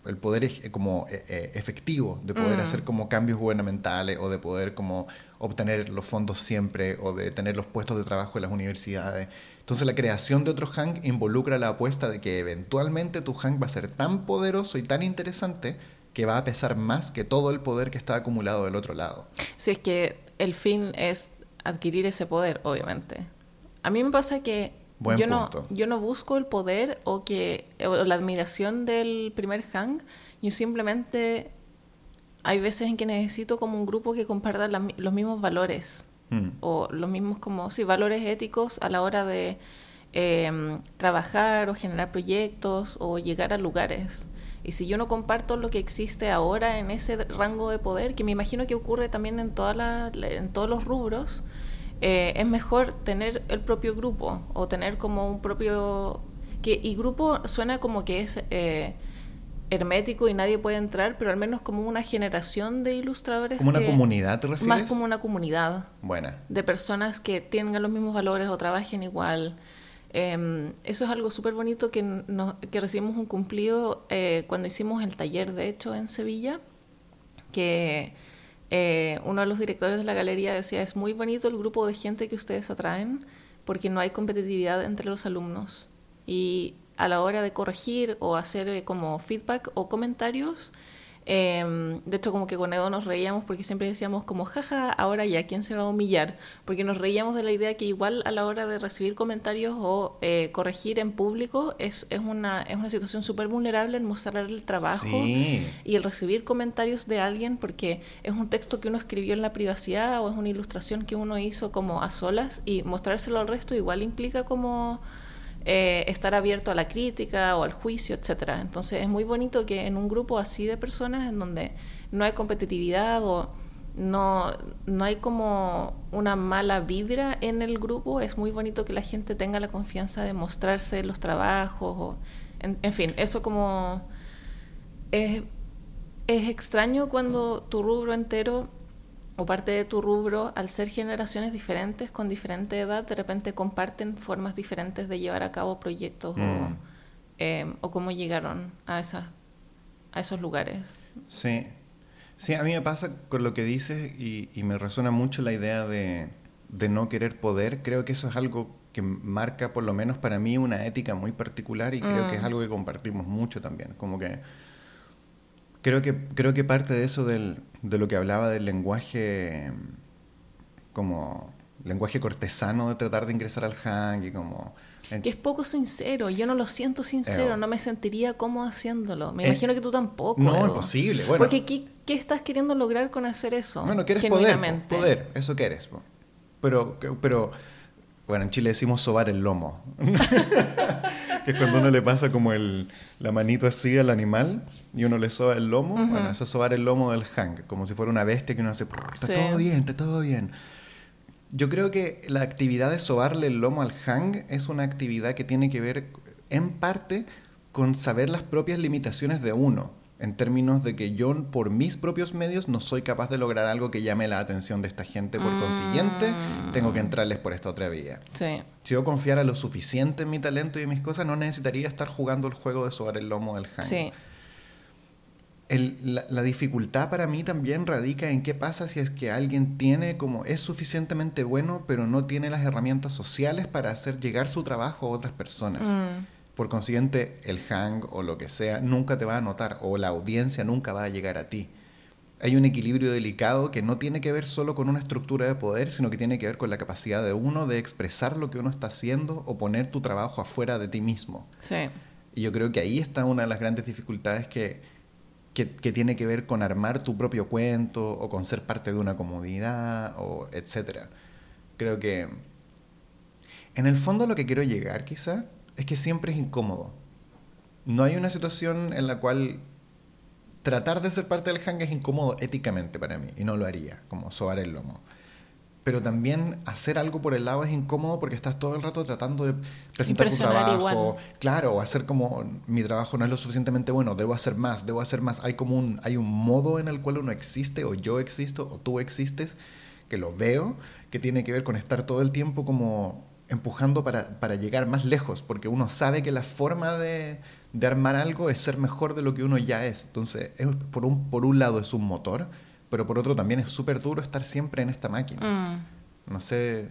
Speaker 2: el poder como eh, eh, efectivo de poder mm. hacer como cambios gubernamentales o de poder como obtener los fondos siempre o de tener los puestos de trabajo en las universidades. Entonces la creación de otro Hank involucra la apuesta de que eventualmente tu Hank va a ser tan poderoso y tan interesante que va a pesar más que todo el poder que está acumulado del otro lado.
Speaker 1: Si es que el fin es adquirir ese poder, obviamente. A mí me pasa que yo, no, yo no busco el poder o, que, la admiración del primer hang, yo simplemente hay veces en que necesito como un grupo que comparta los mismos valores mm. o los mismos como, sí, valores éticos a la hora de em, trabajar o generar proyectos o llegar a lugares. Y si yo no comparto lo que existe ahora en ese rango de poder, que me imagino que ocurre también en, toda en todos los rubros, eh, es mejor tener el propio grupo o tener como un propio... Que, y grupo suena como que es eh, hermético y nadie puede entrar, pero al menos como una generación de ilustradores.
Speaker 2: ¿Como una comunidad te refieres?
Speaker 1: Más como una comunidad.
Speaker 2: Buena.
Speaker 1: De personas que tengan los mismos valores o trabajen igual. Em, eso es algo súper bonito que, que recibimos un cumplido eh, cuando hicimos el taller, de hecho, en Sevilla, que eh, uno de los directores de la galería decía, es muy bonito el grupo de gente que ustedes atraen porque no hay competitividad entre los alumnos. Y a la hora de corregir o hacer eh, como feedback o comentarios, Em, de hecho, como que con Edo nos reíamos porque siempre decíamos como, jaja, ahora ya, ¿quién se va a humillar? Porque nos reíamos de la idea que igual a la hora de recibir comentarios o eh, corregir en público es, es, una, es una situación súper vulnerable en mostrar el trabajo y el recibir comentarios de alguien porque es un texto que uno escribió en la privacidad o es una ilustración que uno hizo como a solas y mostrárselo al resto igual implica como eh, estar abierto a la crítica o al juicio, etcétera. Entonces es muy bonito que en un grupo así de personas en donde no hay competitividad o no, no hay como una mala vibra en el grupo, es muy bonito que la gente tenga la confianza de mostrarse los trabajos, o, en, fin, eso como es, es extraño cuando tu rubro entero o parte de tu rubro, al ser generaciones diferentes, con diferente edad, de repente comparten formas diferentes de llevar a cabo proyectos o, mm. em, o, cómo llegaron a, esa, a esos lugares.
Speaker 2: Sí. sí, a mí me pasa con lo que dices y, y me resuena mucho la idea de, de, no querer poder. Creo que eso es algo que marca, por lo menos para mí, una ética muy particular y creo que es mm. algo que compartimos mucho también. Como que Creo que, creo que parte de eso del, de lo que hablaba del lenguaje como lenguaje cortesano de tratar de ingresar al hang y como...
Speaker 1: Que es poco sincero, yo no lo siento sincero, no me sentiría cómodo haciéndolo. Me imagino que tú tampoco.
Speaker 2: No, imposible. Bueno,
Speaker 1: Porque ¿qué, ¿qué, estás queriendo lograr con hacer eso?
Speaker 2: Bueno, quieres poder, poder, eso quieres. Pero, pero, bueno, en Chile decimos sobar el lomo. que es cuando uno le pasa como el, la manito así al animal y uno le soba el lomo. Bueno, eso es sobar el lomo del hang, como si fuera una bestia que uno hace, está todo bien, está todo bien. Yo creo que la actividad de sobarle el lomo al hang es una actividad que tiene que ver en parte con saber las propias limitaciones de uno, en términos de que yo por mis propios medios no soy capaz de lograr algo que llame la atención de esta gente, por consiguiente tengo que entrarles por esta otra vía.
Speaker 1: Sí.
Speaker 2: Si yo confiara lo suficiente en mi talento y en mis cosas, no necesitaría estar jugando el juego de sobar el lomo del hang.
Speaker 1: Sí.
Speaker 2: El- la, la dificultad para mí también radica en qué pasa si es que alguien tiene como es suficientemente bueno pero no tiene las herramientas sociales para hacer llegar su trabajo a otras personas.
Speaker 1: Mm.
Speaker 2: Por consiguiente, el hang o lo que sea nunca te va a notar o la audiencia nunca va a llegar a ti. Hay un equilibrio delicado que no tiene que ver solo con una estructura de poder, sino que tiene que ver con la capacidad de uno de expresar lo que uno está haciendo o poner tu trabajo afuera de ti mismo.
Speaker 1: Sí.
Speaker 2: Y yo creo que ahí está una de las grandes dificultades que, que, que tiene que ver con armar tu propio cuento o con ser parte de una comunidad o etcétera. Creo que en el fondo lo que quiero llegar quizá es que siempre es incómodo. No hay una situación en la cual tratar de ser parte del hang es incómodo éticamente para mí y no lo haría, como sobar el lomo. Pero también hacer algo por el lado es incómodo porque estás todo el rato tratando de presentar tu trabajo.
Speaker 1: igual.
Speaker 2: Claro, o hacer como mi trabajo no es lo suficientemente bueno, debo hacer más, debo hacer más. Hay como un, hay un modo en el cual uno existe, o yo existo, o tú existes, que lo veo, que tiene que ver con estar todo el tiempo como empujando para, para llegar más lejos, porque uno sabe que la forma de, de armar algo es ser mejor de lo que uno ya es. Entonces, es- por, un, por un lado es un motor, pero por otro también es súper duro estar siempre en esta máquina.
Speaker 1: Mm.
Speaker 2: No sé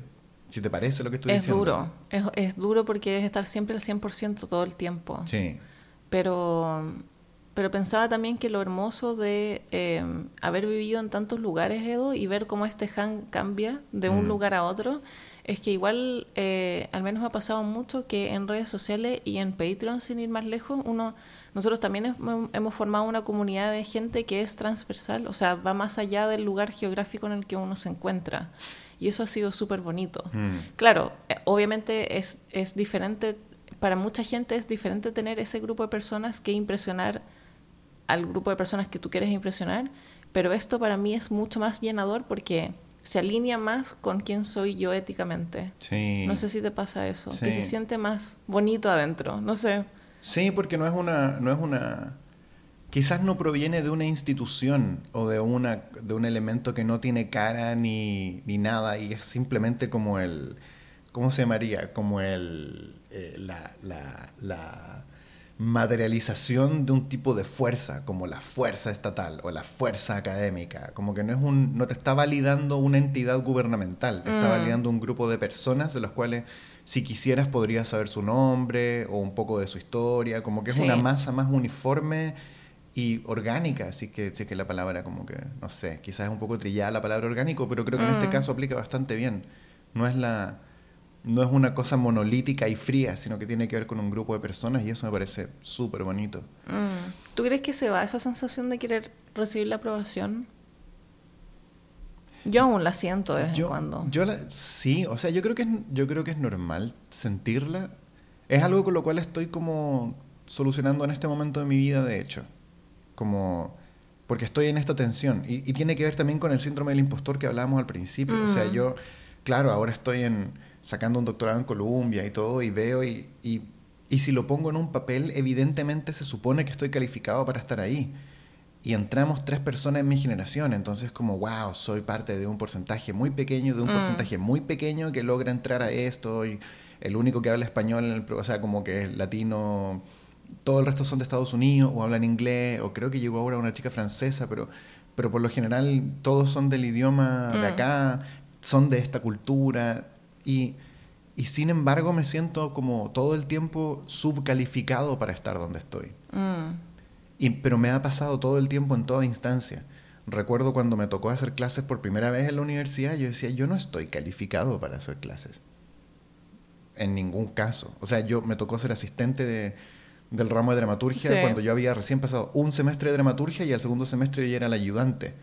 Speaker 2: si te parece lo que estoy
Speaker 1: Es
Speaker 2: diciendo.
Speaker 1: duro. Es, es duro porque es estar siempre al 100% todo el tiempo.
Speaker 2: Sí.
Speaker 1: Pero, pero pensaba también que lo hermoso de eh, haber vivido en tantos lugares, Edo, y ver cómo este hang cambia de un
Speaker 2: Mm.
Speaker 1: lugar a otro, es que igual, eh, al menos me ha pasado mucho que en redes sociales y en Patreon, sin ir más lejos, uno, nosotros también hem- hemos formado una comunidad de gente que es transversal, o sea, va más allá del lugar geográfico en el que uno se encuentra. Y eso ha sido súper bonito.
Speaker 2: Mm.
Speaker 1: Claro, eh, obviamente es, es diferente, para mucha gente es diferente tener ese grupo de personas que impresionar al grupo de personas que tú quieres impresionar, pero esto para mí es mucho más llenador porque se alinea más con quién soy yo éticamente.
Speaker 2: Sí.
Speaker 1: No sé si te pasa eso,
Speaker 2: Sí.
Speaker 1: que se siente más bonito adentro, no sé.
Speaker 2: Sí, porque no es una, no es una, quizás no proviene de una institución o de una, de un elemento que no tiene cara ni, ni nada y es simplemente como el, ¿cómo se llamaría? Como el, eh, la, la, la materialización de un tipo de fuerza, como la fuerza estatal o la fuerza académica, como que no es un, no te está validando una entidad gubernamental, te está
Speaker 1: Mm.
Speaker 2: validando un grupo de personas de los cuales si quisieras podrías saber su nombre o un poco de su historia, como que es
Speaker 1: Sí.
Speaker 2: una masa más uniforme y orgánica, así que, sí que la palabra como que, no sé, quizás es un poco trillada la palabra orgánico, pero creo que en este
Speaker 1: Mm.
Speaker 2: caso aplica bastante bien. No es la no es una cosa monolítica y fría, sino que tiene que ver con un grupo de personas y eso me parece súper bonito.
Speaker 1: Mm. ¿Tú crees que se va esa sensación de querer recibir la aprobación? Yo aún la siento de vez en cuando.
Speaker 2: yo la- sí, o sea, yo creo que es, yo creo que es normal sentirla. Es algo con lo cual estoy como solucionando en este momento de mi vida, de hecho. Como porque estoy en esta tensión y, y tiene que ver también con el síndrome del impostor que hablábamos al principio. O sea,
Speaker 1: Mm.
Speaker 2: yo, claro, ahora estoy en sacando un doctorado en Columbia y todo y veo y, y, y si lo pongo en un papel, evidentemente se supone que estoy calificado para estar ahí. Y entramos tres personas en mi generación, entonces como, wow, soy parte de un porcentaje muy pequeño, de un
Speaker 1: Mm.
Speaker 2: porcentaje muy pequeño que logra entrar a esto, y el único que habla español, en el, pro- o sea, como que es latino, todo el resto son de Estados Unidos o hablan inglés, o creo que llegó ahora una chica francesa, pero, pero por lo general todos son del idioma de
Speaker 1: Mm.
Speaker 2: acá, son de esta cultura, y, y sin embargo me siento como todo el tiempo subcalificado para estar donde estoy.
Speaker 1: Mm.
Speaker 2: Y, pero me ha pasado todo el tiempo en toda instancia. Recuerdo cuando me tocó hacer clases por primera vez en la universidad, yo decía, yo no estoy calificado para hacer clases. En ningún caso. O sea, yo me tocó ser asistente de, del ramo de dramaturgia
Speaker 1: Sí.
Speaker 2: cuando yo había recién pasado un semestre de dramaturgia y al segundo semestre yo era el ayudante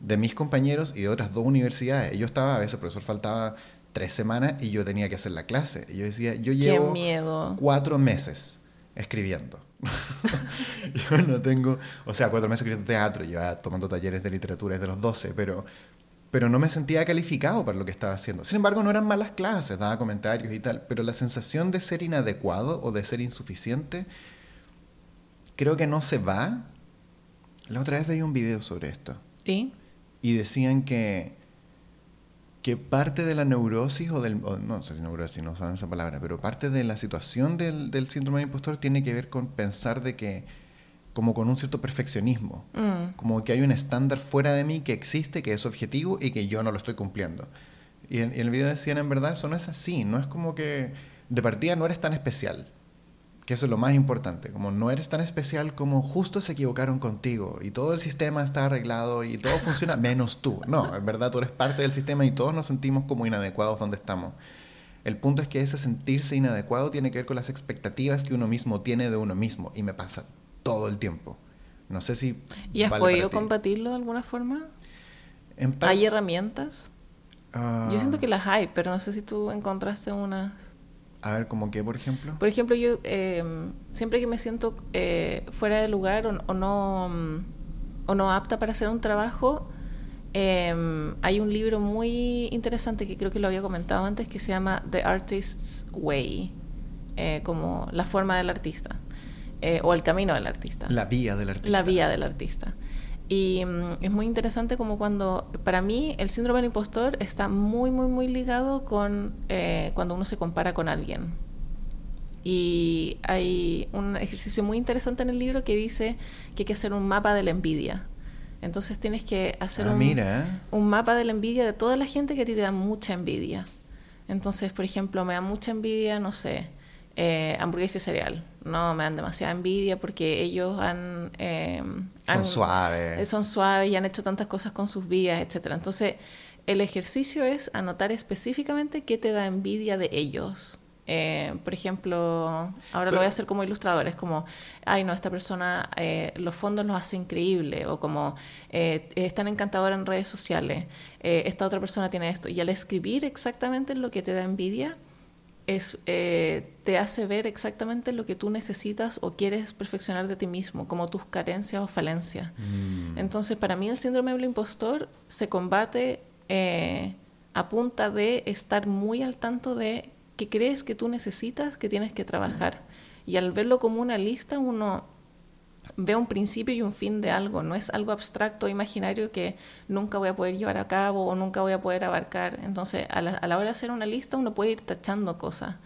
Speaker 2: de mis compañeros y de otras dos universidades. Yo estaba, a veces el profesor faltaba tres semanas y yo tenía que hacer la clase. Y yo decía, yo llevo
Speaker 1: miedo.
Speaker 2: cuatro meses escribiendo. yo no tengo, o sea, cuatro meses escribiendo teatro, yo tomando talleres de literatura desde los 12, pero, pero no me sentía calificado para lo que estaba haciendo. Sin embargo, no eran malas clases, daba comentarios y tal, pero la sensación de ser inadecuado o de ser insuficiente creo que no se va. La otra vez veía un video sobre esto.
Speaker 1: ¿Y?
Speaker 2: Y decían que, que parte de la neurosis, o del. no sé si neurosis, no usan esa palabra, pero parte de la situación del, del síndrome del impostor tiene que ver con pensar de que como con un cierto perfeccionismo,
Speaker 1: Mm.
Speaker 2: como que hay un estándar fuera de mí que existe, que es objetivo y que yo no lo estoy cumpliendo. Y en, el video decían, en verdad, eso no es así, no es como que de partida no eres tan especial, que eso es lo más importante, como no eres tan especial como justo se equivocaron contigo y todo el sistema está arreglado y todo funciona menos tú. No, en verdad tú eres parte del sistema y todos nos sentimos como inadecuados donde estamos. El punto es que ese sentirse inadecuado tiene que ver con las expectativas que uno mismo tiene de uno mismo y me pasa todo el tiempo. No sé si...
Speaker 1: ¿Y has
Speaker 2: vale
Speaker 1: podido combatirlo de alguna forma? ¿Hay herramientas?
Speaker 2: Ah,
Speaker 1: Yo siento que las hay, pero no sé si tú encontraste unas...
Speaker 2: A ver, ¿como qué, por ejemplo?
Speaker 1: Por ejemplo, yo eh, siempre que me siento eh, fuera de lugar o, o no, mm, o no apta para hacer un trabajo, eh, hay un libro muy interesante que creo que lo había comentado antes que se llama The Artist's Way, eh, como la forma del artista eh, o el camino del artista.
Speaker 2: La vía del artista.
Speaker 1: La vía del artista. Y mm, es muy interesante como cuando, para mí, el síndrome del impostor está muy, muy, muy ligado con eh, cuando uno se compara con alguien. Y hay un ejercicio muy interesante en el libro que dice que hay que hacer un mapa de la envidia. Entonces tienes que hacer
Speaker 2: Ah,
Speaker 1: un,
Speaker 2: mira.
Speaker 1: un mapa de la envidia de toda la gente que a ti te da mucha envidia. Entonces, por ejemplo, me da mucha envidia, no sé, eh, hamburguesa y cereal. No, me dan demasiada envidia porque ellos han... eh,
Speaker 2: Son suaves.
Speaker 1: Son suaves y han hecho tantas cosas con sus vidas, etcétera. Entonces, el ejercicio es anotar específicamente qué te da envidia de ellos. Eh, por ejemplo, ahora lo voy a hacer como ilustrador, es como, ay no, esta persona eh, los fondos los hace increíble, o como eh, es tan encantadora en redes sociales, esta otra persona tiene esto. Y al escribir exactamente lo que te da envidia, es, eh, te hace ver exactamente lo que tú necesitas o quieres perfeccionar de ti mismo, como tus carencias o falencias.
Speaker 2: Mm.
Speaker 1: Entonces, para mí el síndrome del impostor se combate eh, a punta de estar muy al tanto de qué crees que tú necesitas, que tienes que trabajar. Y al verlo como una lista, uno ve un principio y un fin de algo, no es algo abstracto, imaginario que nunca voy a poder llevar a cabo o nunca voy a poder abarcar. Entonces, a la, a la hora de hacer una lista, uno puede ir tachando cosas.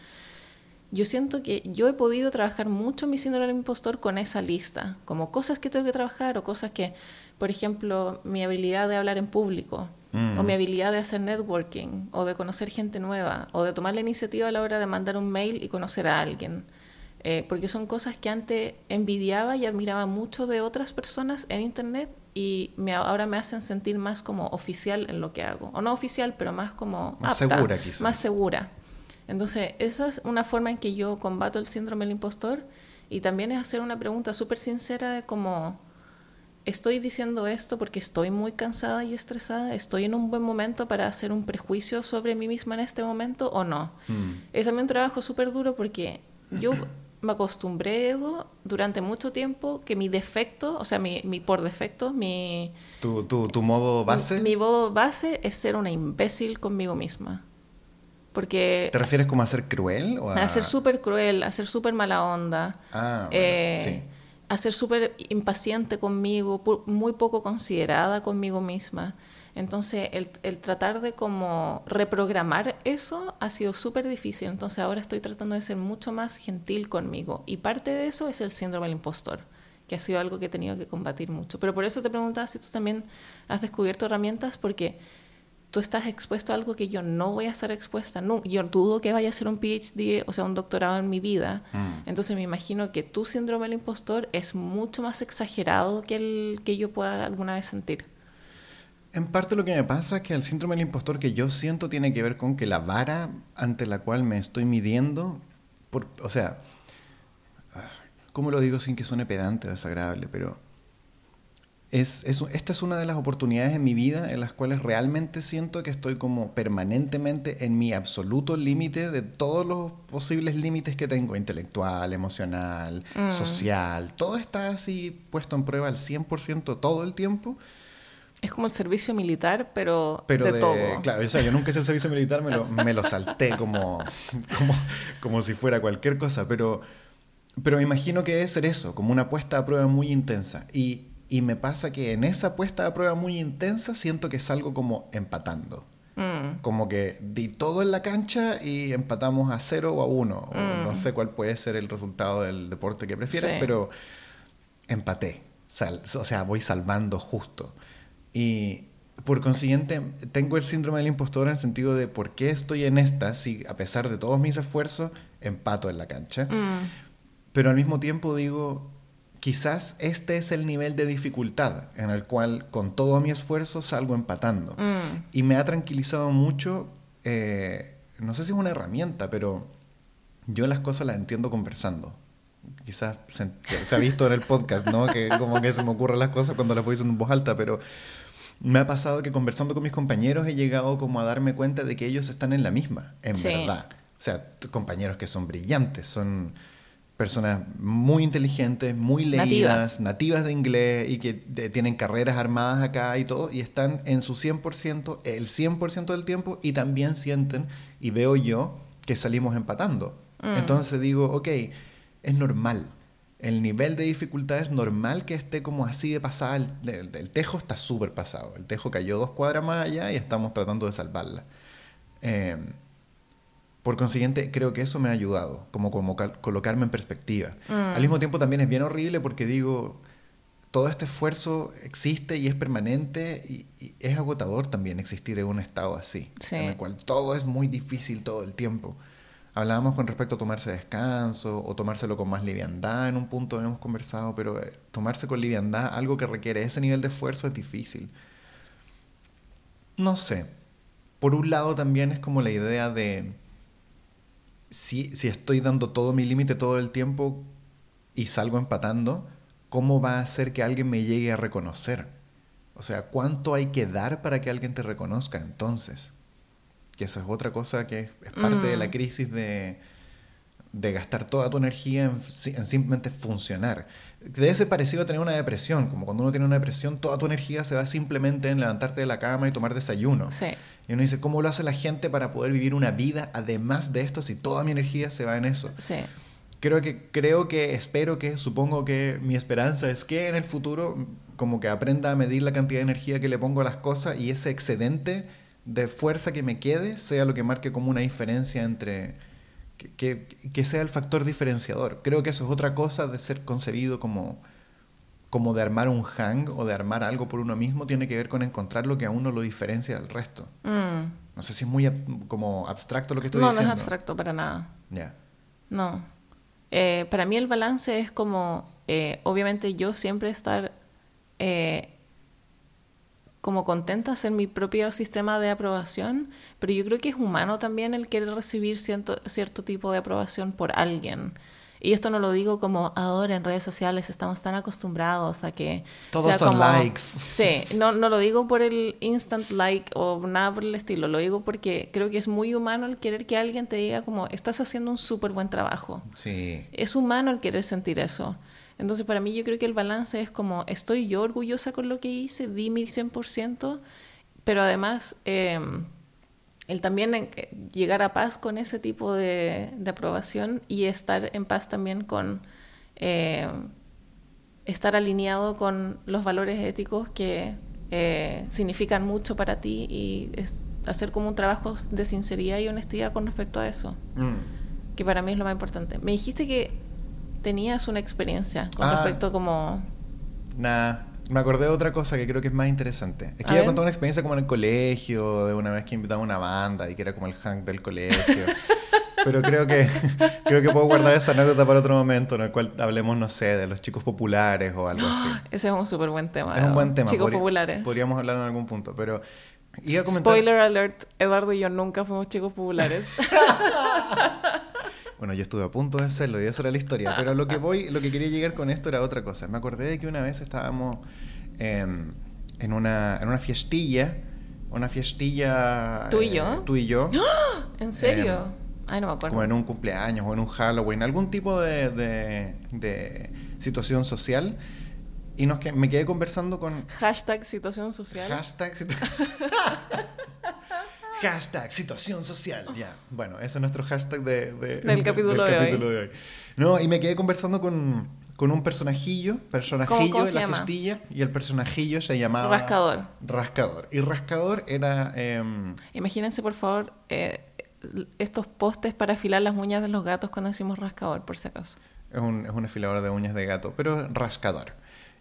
Speaker 1: Yo siento que yo he podido trabajar mucho mi síndrome del impostor con esa lista, como cosas que tengo que trabajar o cosas que, por ejemplo, mi habilidad de hablar en público,
Speaker 2: Mm.
Speaker 1: o mi habilidad de hacer networking, o de conocer gente nueva, o de tomar la iniciativa a la hora de mandar un mail y conocer a alguien. Eh, porque son cosas que antes envidiaba y admiraba mucho de otras personas en Internet y me, ahora me hacen sentir más como oficial en lo que hago. O no oficial, pero más como...
Speaker 2: Más
Speaker 1: apta,
Speaker 2: segura, quizá.
Speaker 1: Más segura. Entonces, esa es una forma en que yo combato el síndrome del impostor y también es hacer una pregunta súper sincera de como, ¿estoy diciendo esto porque estoy muy cansada y estresada? ¿Estoy en un buen momento para hacer un prejuicio sobre mí misma en este momento o no?
Speaker 2: Mm.
Speaker 1: Es también un trabajo súper duro porque yo me acostumbré durante mucho tiempo que mi defecto, o sea, mi, mi por defecto, mi,
Speaker 2: ¿Tu, tu, tu modo base?
Speaker 1: mi modo base es ser una imbécil conmigo misma. Porque
Speaker 2: ¿Te refieres como a ser cruel? O a...
Speaker 1: a ser súper cruel, a ser súper mala onda,
Speaker 2: Ah, bueno,
Speaker 1: eh,
Speaker 2: sí.
Speaker 1: a ser súper impaciente conmigo, muy poco considerada conmigo misma. Entonces, el, el tratar de como reprogramar eso ha sido súper difícil. Entonces, ahora estoy tratando de ser mucho más gentil conmigo. Y parte de eso es el síndrome del impostor, que ha sido algo que he tenido que combatir mucho. Pero por eso te preguntaba si tú también has descubierto herramientas, porque tú estás expuesto a algo que yo no voy a estar expuesta. No, yo dudo que vaya a hacer un PhD, o sea, un doctorado en mi vida.
Speaker 2: Mm.
Speaker 1: Entonces me imagino que tu síndrome del impostor es mucho más exagerado que el que yo pueda alguna vez sentir.
Speaker 2: En parte lo que me pasa es que el síndrome del impostor que yo siento tiene que ver con que la vara ante la cual me estoy midiendo, por, o sea, ah, ¿cómo lo digo sin que suene pedante o desagradable? Pero es, es, esta es una de las oportunidades en mi vida en las cuales realmente siento que estoy como permanentemente en mi absoluto límite de todos los posibles límites que tengo, intelectual, emocional,
Speaker 1: Mm.
Speaker 2: social, todo está así puesto en prueba al 100% todo el tiempo.
Speaker 1: Es como el servicio militar, pero,
Speaker 2: Pero
Speaker 1: de,
Speaker 2: de,
Speaker 1: todo.
Speaker 2: claro, o sea, yo nunca hice el servicio militar, me lo, me lo salté como, como, como si fuera cualquier cosa, pero pero me imagino que debe ser eso, como una puesta a prueba muy intensa. Y, y me pasa que en esa puesta a prueba muy intensa siento que salgo como empatando. Mm. Como que di todo en la cancha y empatamos a cero o a uno. no mm. sé cuál puede ser el resultado del deporte que prefieres, pero empaté. o sea, voy salvando justo. Y por consiguiente, tengo el síndrome del impostor en el sentido de por qué estoy en esta si a pesar de todos mis esfuerzos empato en la cancha. Mm. Pero al mismo tiempo digo, quizás este es el nivel de dificultad en el cual con todo mi esfuerzo salgo empatando. Mm. Y me ha tranquilizado mucho, eh, no sé si es una herramienta, pero yo las cosas las entiendo conversando. Quizás se, ha visto en el podcast, ¿no? Que como que se me ocurren las cosas cuando las voy diciendo en voz alta, pero me ha pasado que conversando con mis compañeros he llegado como a darme cuenta de que ellos están en la misma, en verdad. O sea, compañeros que son brillantes, son personas muy inteligentes, muy leídas, nativas, de inglés y que tienen carreras armadas acá y todo, y están en su 100%, el 100% del tiempo, y también sienten, y veo yo, que salimos empatando. Mm. Entonces digo, ok, es normal. El nivel de dificultad es normal que esté como así de pasada. El, tejo está súper pasado. El tejo cayó dos cuadras más allá y estamos tratando de salvarla. Eh, por consiguiente, creo que eso me ha ayudado, como, como colocarme en perspectiva. Mm. Al mismo tiempo también es bien horrible porque digo, todo este esfuerzo existe y es permanente y, es agotador también existir en un estado así, en el cual todo es muy difícil todo el tiempo. Hablábamos con respecto a tomarse descanso o tomárselo con más liviandad en un punto hemos conversado, pero eh, tomarse con liviandad algo que requiere ese nivel de esfuerzo es difícil. No sé. Por un lado también es como la idea de si, si estoy dando todo mi límite todo el tiempo y salgo empatando, ¿cómo va a hacer que alguien me llegue a reconocer? O sea, ¿cuánto hay que dar para que alguien te reconozca entonces? Que eso es otra cosa que es, parte de la mm. crisis de, de gastar toda tu energía en, en, simplemente funcionar. Debe ser parecido a tener una depresión, como cuando uno tiene una depresión, toda tu energía se va simplemente en levantarte de la cama y tomar desayuno. Sí. Y uno dice, ¿cómo lo hace la gente para poder vivir una vida además de esto si toda mi energía se va en eso? Sí. Creo que, creo que, espero que, supongo que mi esperanza es que en el futuro como que aprenda a medir la cantidad de energía que le pongo a las cosas y ese excedente de fuerza que me quede sea lo que marque como una diferencia entre... Que, que sea el factor diferenciador. Creo que eso es otra cosa de ser concebido como como de armar un hang o de armar algo por uno mismo tiene que ver con encontrar lo que a uno lo diferencia del resto. Mm. No sé si es muy como abstracto lo que estoy diciendo.
Speaker 1: No, no es abstracto para nada. Ya. No. Eh, para mí el balance es como, eh, obviamente yo siempre estar eh, como contenta en mi propio sistema de aprobación, pero yo creo que es humano también el querer recibir cierto, cierto tipo de aprobación por alguien. Y esto no lo digo como ahora en redes sociales estamos tan acostumbrados a que...
Speaker 2: Todos son likes.
Speaker 1: Sí, no, no lo digo por el instant like o nada por el estilo, lo digo porque creo que es muy humano el querer que alguien te diga como estás haciendo un súper buen trabajo. Sí. Es humano el querer sentir eso. Entonces para mí yo creo que el balance es como estoy yo orgullosa con lo que hice, di mi 100%, pero además... Eh, el también eh, llegar a paz con ese tipo de, aprobación y estar en paz también con eh, estar alineado con los valores éticos que eh, significan mucho para ti y hacer como un trabajo de sinceridad y honestidad con respecto a eso, mm. que para mí es lo más importante. Me dijiste que tenías una experiencia con ah. respecto a como...
Speaker 2: Nada, me acordé de otra cosa que creo que es más interesante. Es que yo conté una experiencia como en el colegio, de una vez que invitaba a una banda y que era como el hang del colegio. Pero creo que, creo que puedo guardar esa anécdota para otro momento en el cual hablemos, no sé, de los chicos populares o algo así.
Speaker 1: Ese es un súper buen tema.
Speaker 2: Es un buen tema.
Speaker 1: Chicos populares.
Speaker 2: Podríamos hablar en algún punto, pero...
Speaker 1: Iba a comentar... Spoiler alert, Eduardo y yo nunca fuimos chicos populares.
Speaker 2: Bueno, yo estuve a punto de hacerlo y eso era la historia. Pero lo que voy, lo que quería llegar con esto era otra cosa. Me acordé de que una vez estábamos en, una, en una fiestilla. Una fiestilla.
Speaker 1: ¿Tú y yo?
Speaker 2: Eh, tú y yo.
Speaker 1: ¡Ah! ¿En serio? Em, Ay, no me acuerdo.
Speaker 2: Como en un cumpleaños o en un Halloween, algún tipo de, de, situación social. Y nos que, me quedé conversando con...
Speaker 1: Hashtag situación social.
Speaker 2: Hashtag situación Hashtag situación social. Ya. Bueno, ese es nuestro hashtag de,
Speaker 1: del capítulo, de, hoy.
Speaker 2: No, y me quedé conversando con, con un personajillo, personajillo de la festilla, y el personajillo se llamaba...
Speaker 1: Rascador.
Speaker 2: Rascador. Y Rascador era... Em,
Speaker 1: Imagínense, por favor, eh, estos postes para afilar las uñas de los gatos cuando decimos rascador, por si acaso.
Speaker 2: Es un, es un afilador de uñas de gato, pero rascador.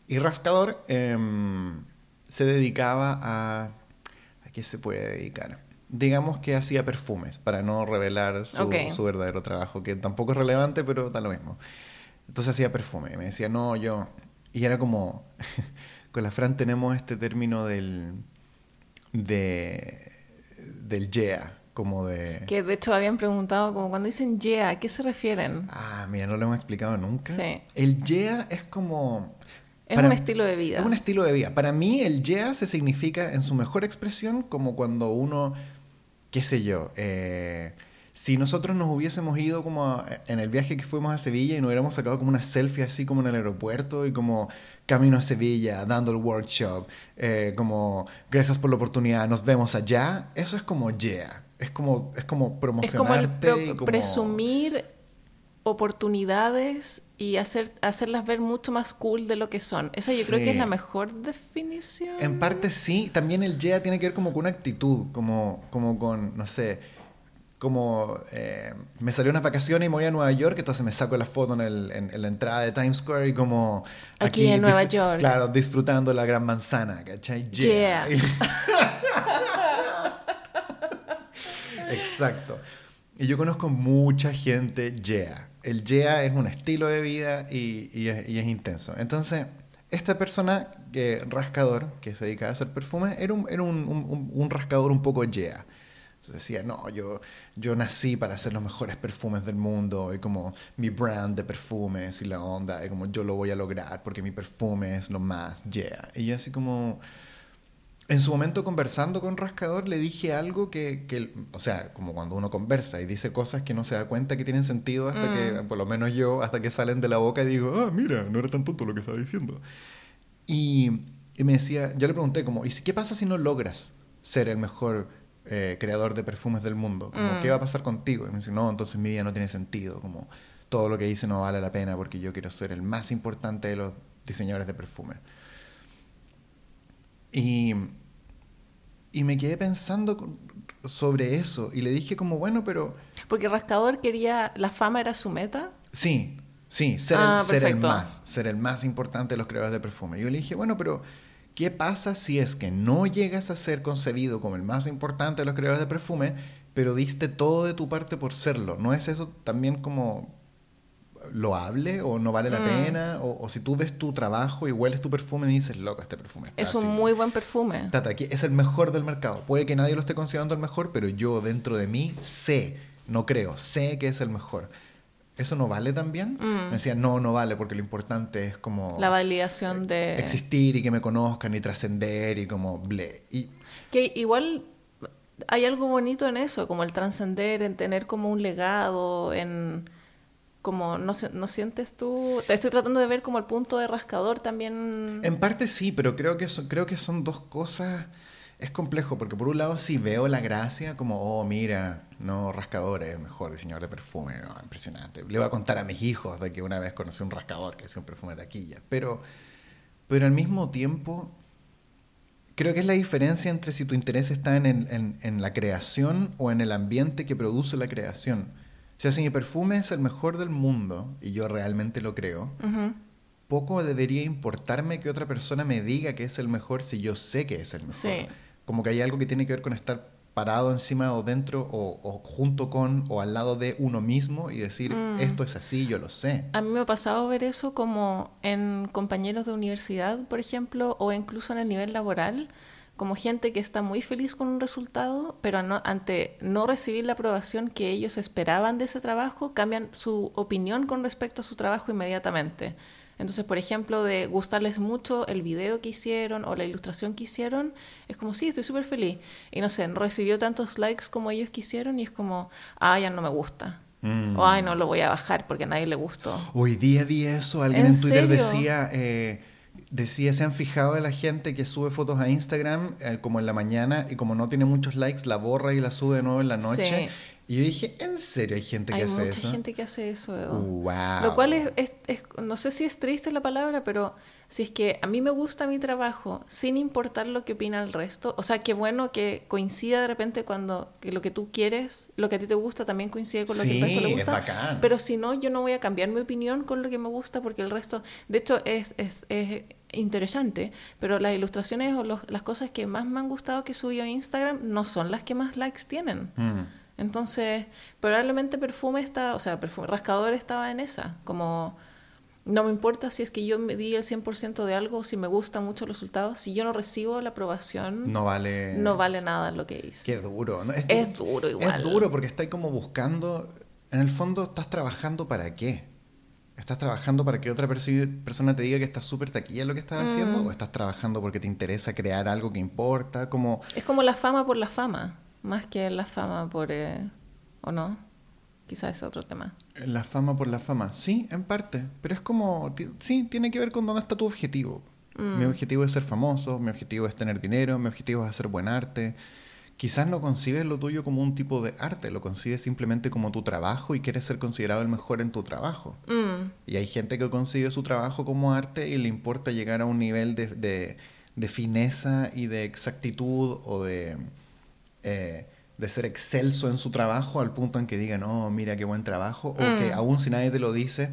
Speaker 2: Y Rascador em, se dedicaba a... ¿A qué se puede dedicar? Digamos que hacía perfumes, para no revelar su, su verdadero trabajo, que tampoco es relevante, pero da lo mismo. Entonces hacía perfume. Y me decía, no, yo... Y era como... con la Fran tenemos este término del... De, del yeah como de...
Speaker 1: Que de hecho habían preguntado, como cuando dicen yeah, ¿a qué se refieren?
Speaker 2: Ah, mira, no lo hemos explicado nunca.
Speaker 1: Sí.
Speaker 2: El yeah es como...
Speaker 1: Es un estilo de vida.
Speaker 2: Es un estilo de vida. Para mí el yeah se significa en su mejor expresión como cuando uno, qué sé yo, eh, si nosotros nos hubiésemos ido como en el viaje que fuimos a Sevilla y nos hubiéramos sacado como una selfie así como en el aeropuerto y como camino a Sevilla, dando el workshop, eh, como gracias por la oportunidad, nos vemos allá, eso es como yeah. Es como, es como promocionarte.
Speaker 1: Es como, presumir oportunidades y hacer, hacerlas ver mucho más cool de lo que son. Esa yo creo que es la mejor definición.
Speaker 2: En parte sí, también el yeah tiene que ver como con una actitud, como, como con, no sé, como eh, me salió unas vacaciones y me voy a Nueva York, entonces me saco la foto en, el, en, la entrada de Times Square y como...
Speaker 1: Aquí, en Nueva York.
Speaker 2: Claro, disfrutando la gran manzana, ¿cachai? Yeah. Exacto. Y yo conozco mucha gente yeah. El yeah es un estilo de vida y, es, intenso. Entonces, esta persona, que rascador, que se dedica a hacer perfumes, era un, rascador un poco yeah. Entonces decía, no, yo, yo nací para hacer los mejores perfumes del mundo, y como mi brand de perfumes y la onda, y como yo lo voy a lograr porque mi perfume es lo más, yeah. Y yo así como, en su momento conversando con Rascador le dije algo que, que, o sea, como cuando uno conversa y dice cosas que no se da cuenta que tienen sentido hasta que, mm. por lo menos yo, hasta que salen de la boca y digo, ah, mira, no era tan tonto lo que estaba diciendo. Y, y me decía, yo le pregunté como, ¿y qué pasa si no logras ser el mejor eh, creador de perfumes del mundo? Como, ¿Qué va a mm. pasar contigo? Y me dice, no, entonces mi vida no tiene sentido, como todo lo que hice no vale la pena porque yo quiero ser el más importante de los diseñadores de perfumes. Y y me quedé pensando sobre eso y le dije como, bueno, pero...
Speaker 1: Porque Rascador quería, la fama era su meta.
Speaker 2: Sí, sí, ser, el, ah, ser el más, ser el más importante de los creadores de perfume. Yo le dije, bueno, pero ¿qué pasa si es que no llegas a ser concebido como el más importante de los creadores de perfume, pero diste todo de tu parte por serlo? ¿No es eso también como lo hable o no vale la mm. pena, o, si tú ves tu trabajo y hueles tu perfume y dices, loco, este perfume
Speaker 1: Es un muy buen perfume.
Speaker 2: Tata, es el mejor del mercado. Puede que nadie lo esté considerando el mejor, pero yo dentro de mí sé, no creo, sé que es el mejor. ¿Eso no vale también? Mm. Me decían, no, no vale, porque lo importante es como...
Speaker 1: La validación de...
Speaker 2: Existir y que me conozcan y trascender y como ble. Y...
Speaker 1: Que igual hay algo bonito en eso, como el trascender, en tener como un legado, en como no, no sientes tú te estoy tratando de ver como el punto de rascador también.
Speaker 2: En parte sí pero creo que son, creo que son dos cosas es complejo porque por un lado sí veo la gracia como oh mira no rascador es el mejor diseñador de perfume no, impresionante. Le voy a contar a mis hijos de que una vez conocí un rascador que hacía un perfume de taquilla pero pero al mismo tiempo creo que es la diferencia entre si tu interés está en, en, en la creación o en el ambiente que produce la creación o sea, si mi perfume es el mejor del mundo, y yo realmente lo creo, poco debería importarme que otra persona me diga que es el mejor si yo sé que es el mejor. Como que hay algo que tiene que ver con estar parado encima o dentro o, junto con o al lado de uno mismo y decir, mm. esto es así, yo lo sé.
Speaker 1: A mí me ha pasado ver eso como en compañeros de universidad, por ejemplo, o incluso en el nivel laboral como gente que está muy feliz con un resultado, pero ante no recibir la aprobación que ellos esperaban de ese trabajo, cambian su opinión con respecto a su trabajo inmediatamente. Entonces, por ejemplo, de gustarles mucho el video que hicieron o la ilustración que hicieron, es como, sí, estoy súper feliz. Y no sé, no recibió tantos likes como ellos quisieron y es como, ah, ya no me gusta. Mm. O, ay, no lo voy a bajar porque a nadie le gustó.
Speaker 2: Hoy día vi eso, alguien en, Twitter decía... Eh, decía, ¿se han fijado de la gente que sube fotos a Instagram eh, como en la mañana y como no tiene muchos likes, la borra y la sube de nuevo en la noche? Y yo dije, ¿en serio hay gente que hace eso?
Speaker 1: Hay mucha gente que hace eso, Edo.
Speaker 2: Wow.
Speaker 1: Lo cual es, es, no sé si es triste la palabra, pero si es que a mí me gusta mi trabajo, sin importar lo que opina el resto, o sea, qué bueno que coincida de repente cuando lo que tú quieres, lo que a ti te gusta, también coincide con lo que el resto le gusta.
Speaker 2: Es bacán.
Speaker 1: Pero si no, yo no voy a cambiar mi opinión con lo que me gusta, porque el resto, de hecho, es, es, es interesante, pero las ilustraciones o las cosas que más me han gustado que subí a Instagram no son las que más likes tienen.
Speaker 2: Mm.
Speaker 1: Entonces, probablemente perfume está, o sea, perfume, rascador estaba en esa, como no me importa si es que yo me di el 100% de algo, si me gustan mucho los resultados, si yo no recibo la aprobación,
Speaker 2: no vale
Speaker 1: no vale nada lo que hice.
Speaker 2: Qué duro, ¿no?
Speaker 1: Es, duro igual.
Speaker 2: Es duro porque estás como buscando, en el fondo estás trabajando para qué? ¿Estás trabajando para que otra persona te diga que estás súper taquilla lo que estás haciendo? Mm. ¿O estás trabajando porque te interesa crear algo que importa? Como...
Speaker 1: Es como la fama por la fama más que la fama por... Eh, ¿O no? Quizás es otro tema.
Speaker 2: La fama por la fama, sí, en parte, pero es como, sí, tiene que ver con dónde está tu objetivo. Mi mm. objetivo es ser famoso, mi objetivo es tener dinero, mi objetivo es hacer buen arte. Quizás no concibes lo tuyo como un tipo de arte, lo concibes simplemente como tu trabajo y quieres ser considerado el mejor en tu trabajo.
Speaker 1: Mm.
Speaker 2: Y hay gente que concibe su trabajo como arte y le importa llegar a un nivel de, de, de fineza y de exactitud o de eh, de ser excelso en su trabajo al punto en que digan, oh, mira qué buen trabajo, o que mm. aún si nadie te lo dice,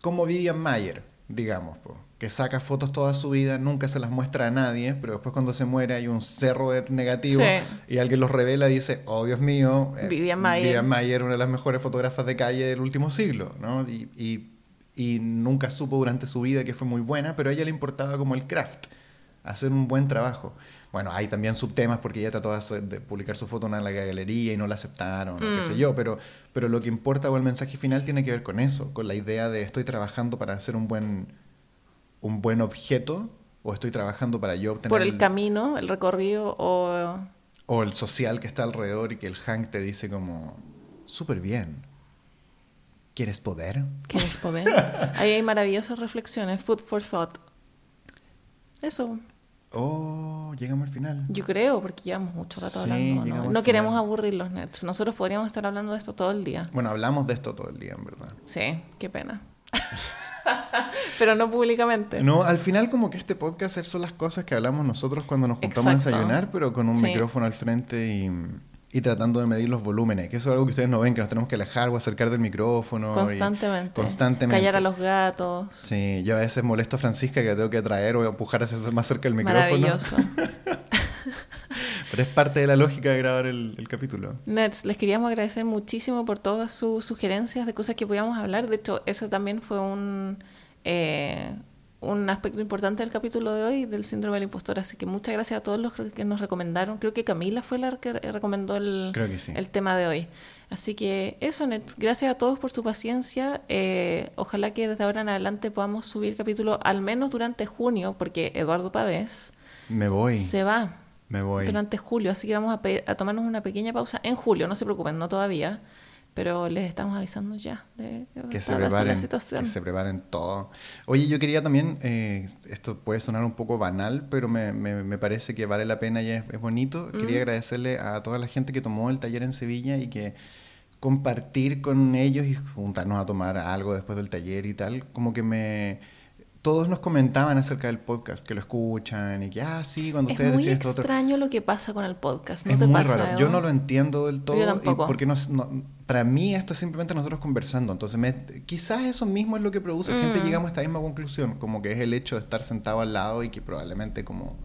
Speaker 2: como Vivian Mayer, digamos, que saca fotos toda su vida, nunca se las muestra a nadie, pero después cuando se muere hay un cerro de negativo y alguien los revela y dice, oh Dios mío,
Speaker 1: eh, Vivian Mayer.
Speaker 2: Vivian Mayer, una de las mejores fotógrafas de calle del último siglo, ¿no? Y, y, y nunca supo durante su vida que fue muy buena, pero a ella le importaba como el craft, hacer un buen trabajo. Bueno, hay también subtemas porque ella trató de publicar su foto en la galería y no la aceptaron, qué sé mm. yo, pero, pero lo que importa o el mensaje final tiene que ver con eso, con la idea de estoy trabajando para hacer un buen, un buen objeto o estoy trabajando para yo obtener...
Speaker 1: Por el, camino, el recorrido o...
Speaker 2: O el social que está alrededor y que el Hank te dice como, súper bien. ¿Quieres poder?
Speaker 1: ¿Quieres poder? Ahí hay maravillosas reflexiones, food for thought. Eso.
Speaker 2: Oh, llegamos al final.
Speaker 1: Yo creo, porque llevamos mucho rato hablando. No, no queremos aburrir los nerds. Nosotros podríamos estar hablando de esto todo el día.
Speaker 2: Bueno, hablamos de esto todo el día, en verdad.
Speaker 1: Sí, qué pena. Pero no públicamente.
Speaker 2: No, al final como que este podcast son las cosas que hablamos nosotros cuando nos juntamos a desayunar, pero con un micrófono al frente y y tratando de medir los volúmenes, que eso es algo que ustedes no ven, que nos tenemos que alejar o acercar del micrófono.
Speaker 1: Constantemente.
Speaker 2: constantemente.
Speaker 1: Callar a los gatos.
Speaker 2: Sí, yo a veces molesto a Francisca que tengo que traer o empujar a más cerca del micrófono.
Speaker 1: Maravilloso.
Speaker 2: Pero es parte de la lógica de grabar el, el, capítulo.
Speaker 1: Nets, les queríamos agradecer muchísimo por todas sus sugerencias de cosas que podíamos hablar. De hecho, eso también fue un... Eh, un aspecto importante del capítulo de hoy del síndrome del impostor. Así que muchas gracias a todos los que nos recomendaron. Creo que Camila fue la que recomendó el, el tema de hoy. Así que eso. Gracias a todos por su paciencia. Eh, ojalá que desde ahora en adelante podamos subir capítulo al menos durante junio, porque Eduardo Pavés
Speaker 2: Me voy.
Speaker 1: se va.
Speaker 2: Me voy.
Speaker 1: Durante julio. Así que vamos a, a tomarnos una pequeña pausa en julio. No se preocupen, no todavía pero les estamos avisando ya de
Speaker 2: que, se preparen, que se preparen todo. Oye, yo quería también, eh, esto puede sonar un poco banal, pero me, me, parece que vale la pena y es, es bonito. Quería mm. agradecerle a toda la gente que tomó el taller en Sevilla y que compartir con ellos y juntarnos a tomar algo después del taller y tal, como que me todos nos comentaban acerca del podcast, que lo escuchan y que, ah, sí, cuando ustedes
Speaker 1: decían esto. Es muy extraño lo que pasa con el podcast, ¿no
Speaker 2: es
Speaker 1: te
Speaker 2: muy
Speaker 1: pasa?
Speaker 2: Raro. Yo no lo entiendo del todo. porque no, para mí esto es simplemente nosotros conversando. Entonces, me, quizás eso mismo es lo que produce. Siempre mm. llegamos a esta misma conclusión, como que es el hecho de estar sentado al lado y que probablemente como...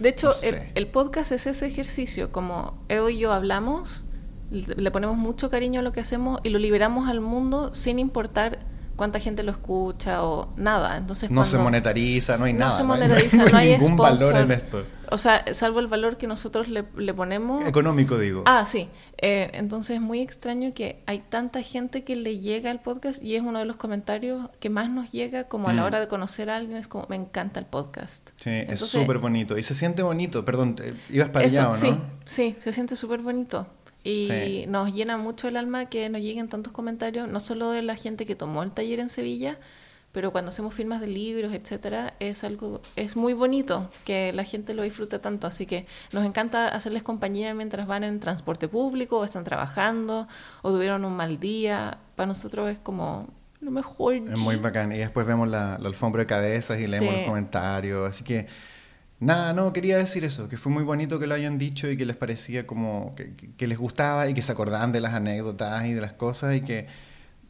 Speaker 1: De hecho, el, podcast es ese ejercicio, como Edo y yo hablamos, le ponemos mucho cariño a lo que hacemos y lo liberamos al mundo sin importar cuánta gente lo escucha o nada. Entonces,
Speaker 2: no se monetariza, no hay nada.
Speaker 1: no Se monetariza, no hay, ningún valor en esto. O sea, salvo el valor que nosotros le, ponemos.
Speaker 2: Económico, digo.
Speaker 1: Ah, sí. Eh, entonces es muy extraño que hay tanta gente que le llega al podcast y es uno de los comentarios que más nos llega como a la mm. hora de conocer a alguien, es como, me encanta el podcast.
Speaker 2: Sí, es súper bonito. Y se siente bonito, perdón, ibas para allá, ¿no?
Speaker 1: Sí, sí, se siente súper bonito. Y nos llena mucho el alma que nos lleguen tantos comentarios, no solo de la gente que tomó el taller en Sevilla, pero cuando hacemos firmas de libros, etcétera, es algo, es muy bonito que la gente lo disfrute tanto. Así que nos encanta hacerles compañía mientras van en transporte público, o están trabajando, o tuvieron un mal día. Para nosotros es como lo mejor.
Speaker 2: Es muy bacán. Y después vemos la, alfombra de cabezas y leemos los comentarios. Así que, nada, no, quería decir eso, que fue muy bonito que lo hayan dicho y que les parecía como que, que les gustaba y que se acordaban de las anécdotas y de las cosas y que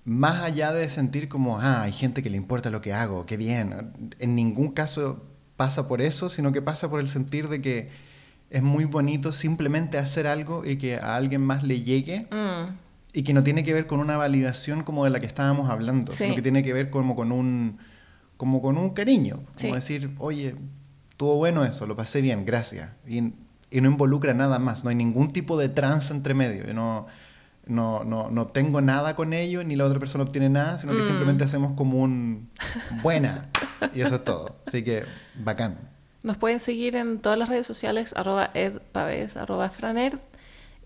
Speaker 2: más allá de sentir como, ah, hay gente que le importa lo que hago, qué bien, en ningún caso pasa por eso, sino que pasa por el sentir de que es muy bonito simplemente hacer algo y que a alguien más le llegue. Mm. Y que no tiene que ver con una validación como de la que estábamos hablando, sino que tiene que ver como con un, como con un cariño. Como decir, oye, estuvo bueno eso, lo pasé bien, gracias. Y, y, no involucra nada más, no hay ningún tipo de trance entre medio. No, no, no, no obtengo nada con ello, ni la otra persona obtiene nada, sino que mm. simplemente hacemos como un buena. y eso es todo. Así que, bacán.
Speaker 1: Nos pueden seguir en todas las redes sociales, arroba edpaves, arroba franerd.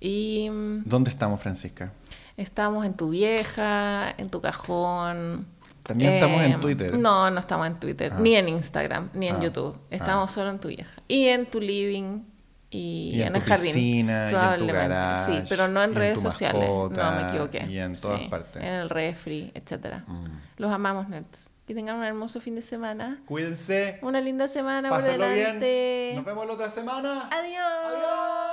Speaker 1: Y...
Speaker 2: Mm, ¿Dónde estamos, Francisca?
Speaker 1: Estamos en tu vieja, en tu cajón.
Speaker 2: También estamos en em, Twitter.
Speaker 1: No, no estamos en Twitter, ah. ni en Instagram, ni en ah. YouTube. Estamos ah. solo en tu vieja. Y en tu living y, en, el jardín.
Speaker 2: Piscina, y en tu garage,
Speaker 1: sí, pero no en redes sociales. no, me equivoqué.
Speaker 2: Y en todas partes.
Speaker 1: En el refri, etcétera. Mm. Los amamos, nerds. Que tengan un hermoso fin de semana.
Speaker 2: Cuídense.
Speaker 1: Una linda semana por delante.
Speaker 2: Nos vemos la otra semana.
Speaker 1: Adiós. Adiós.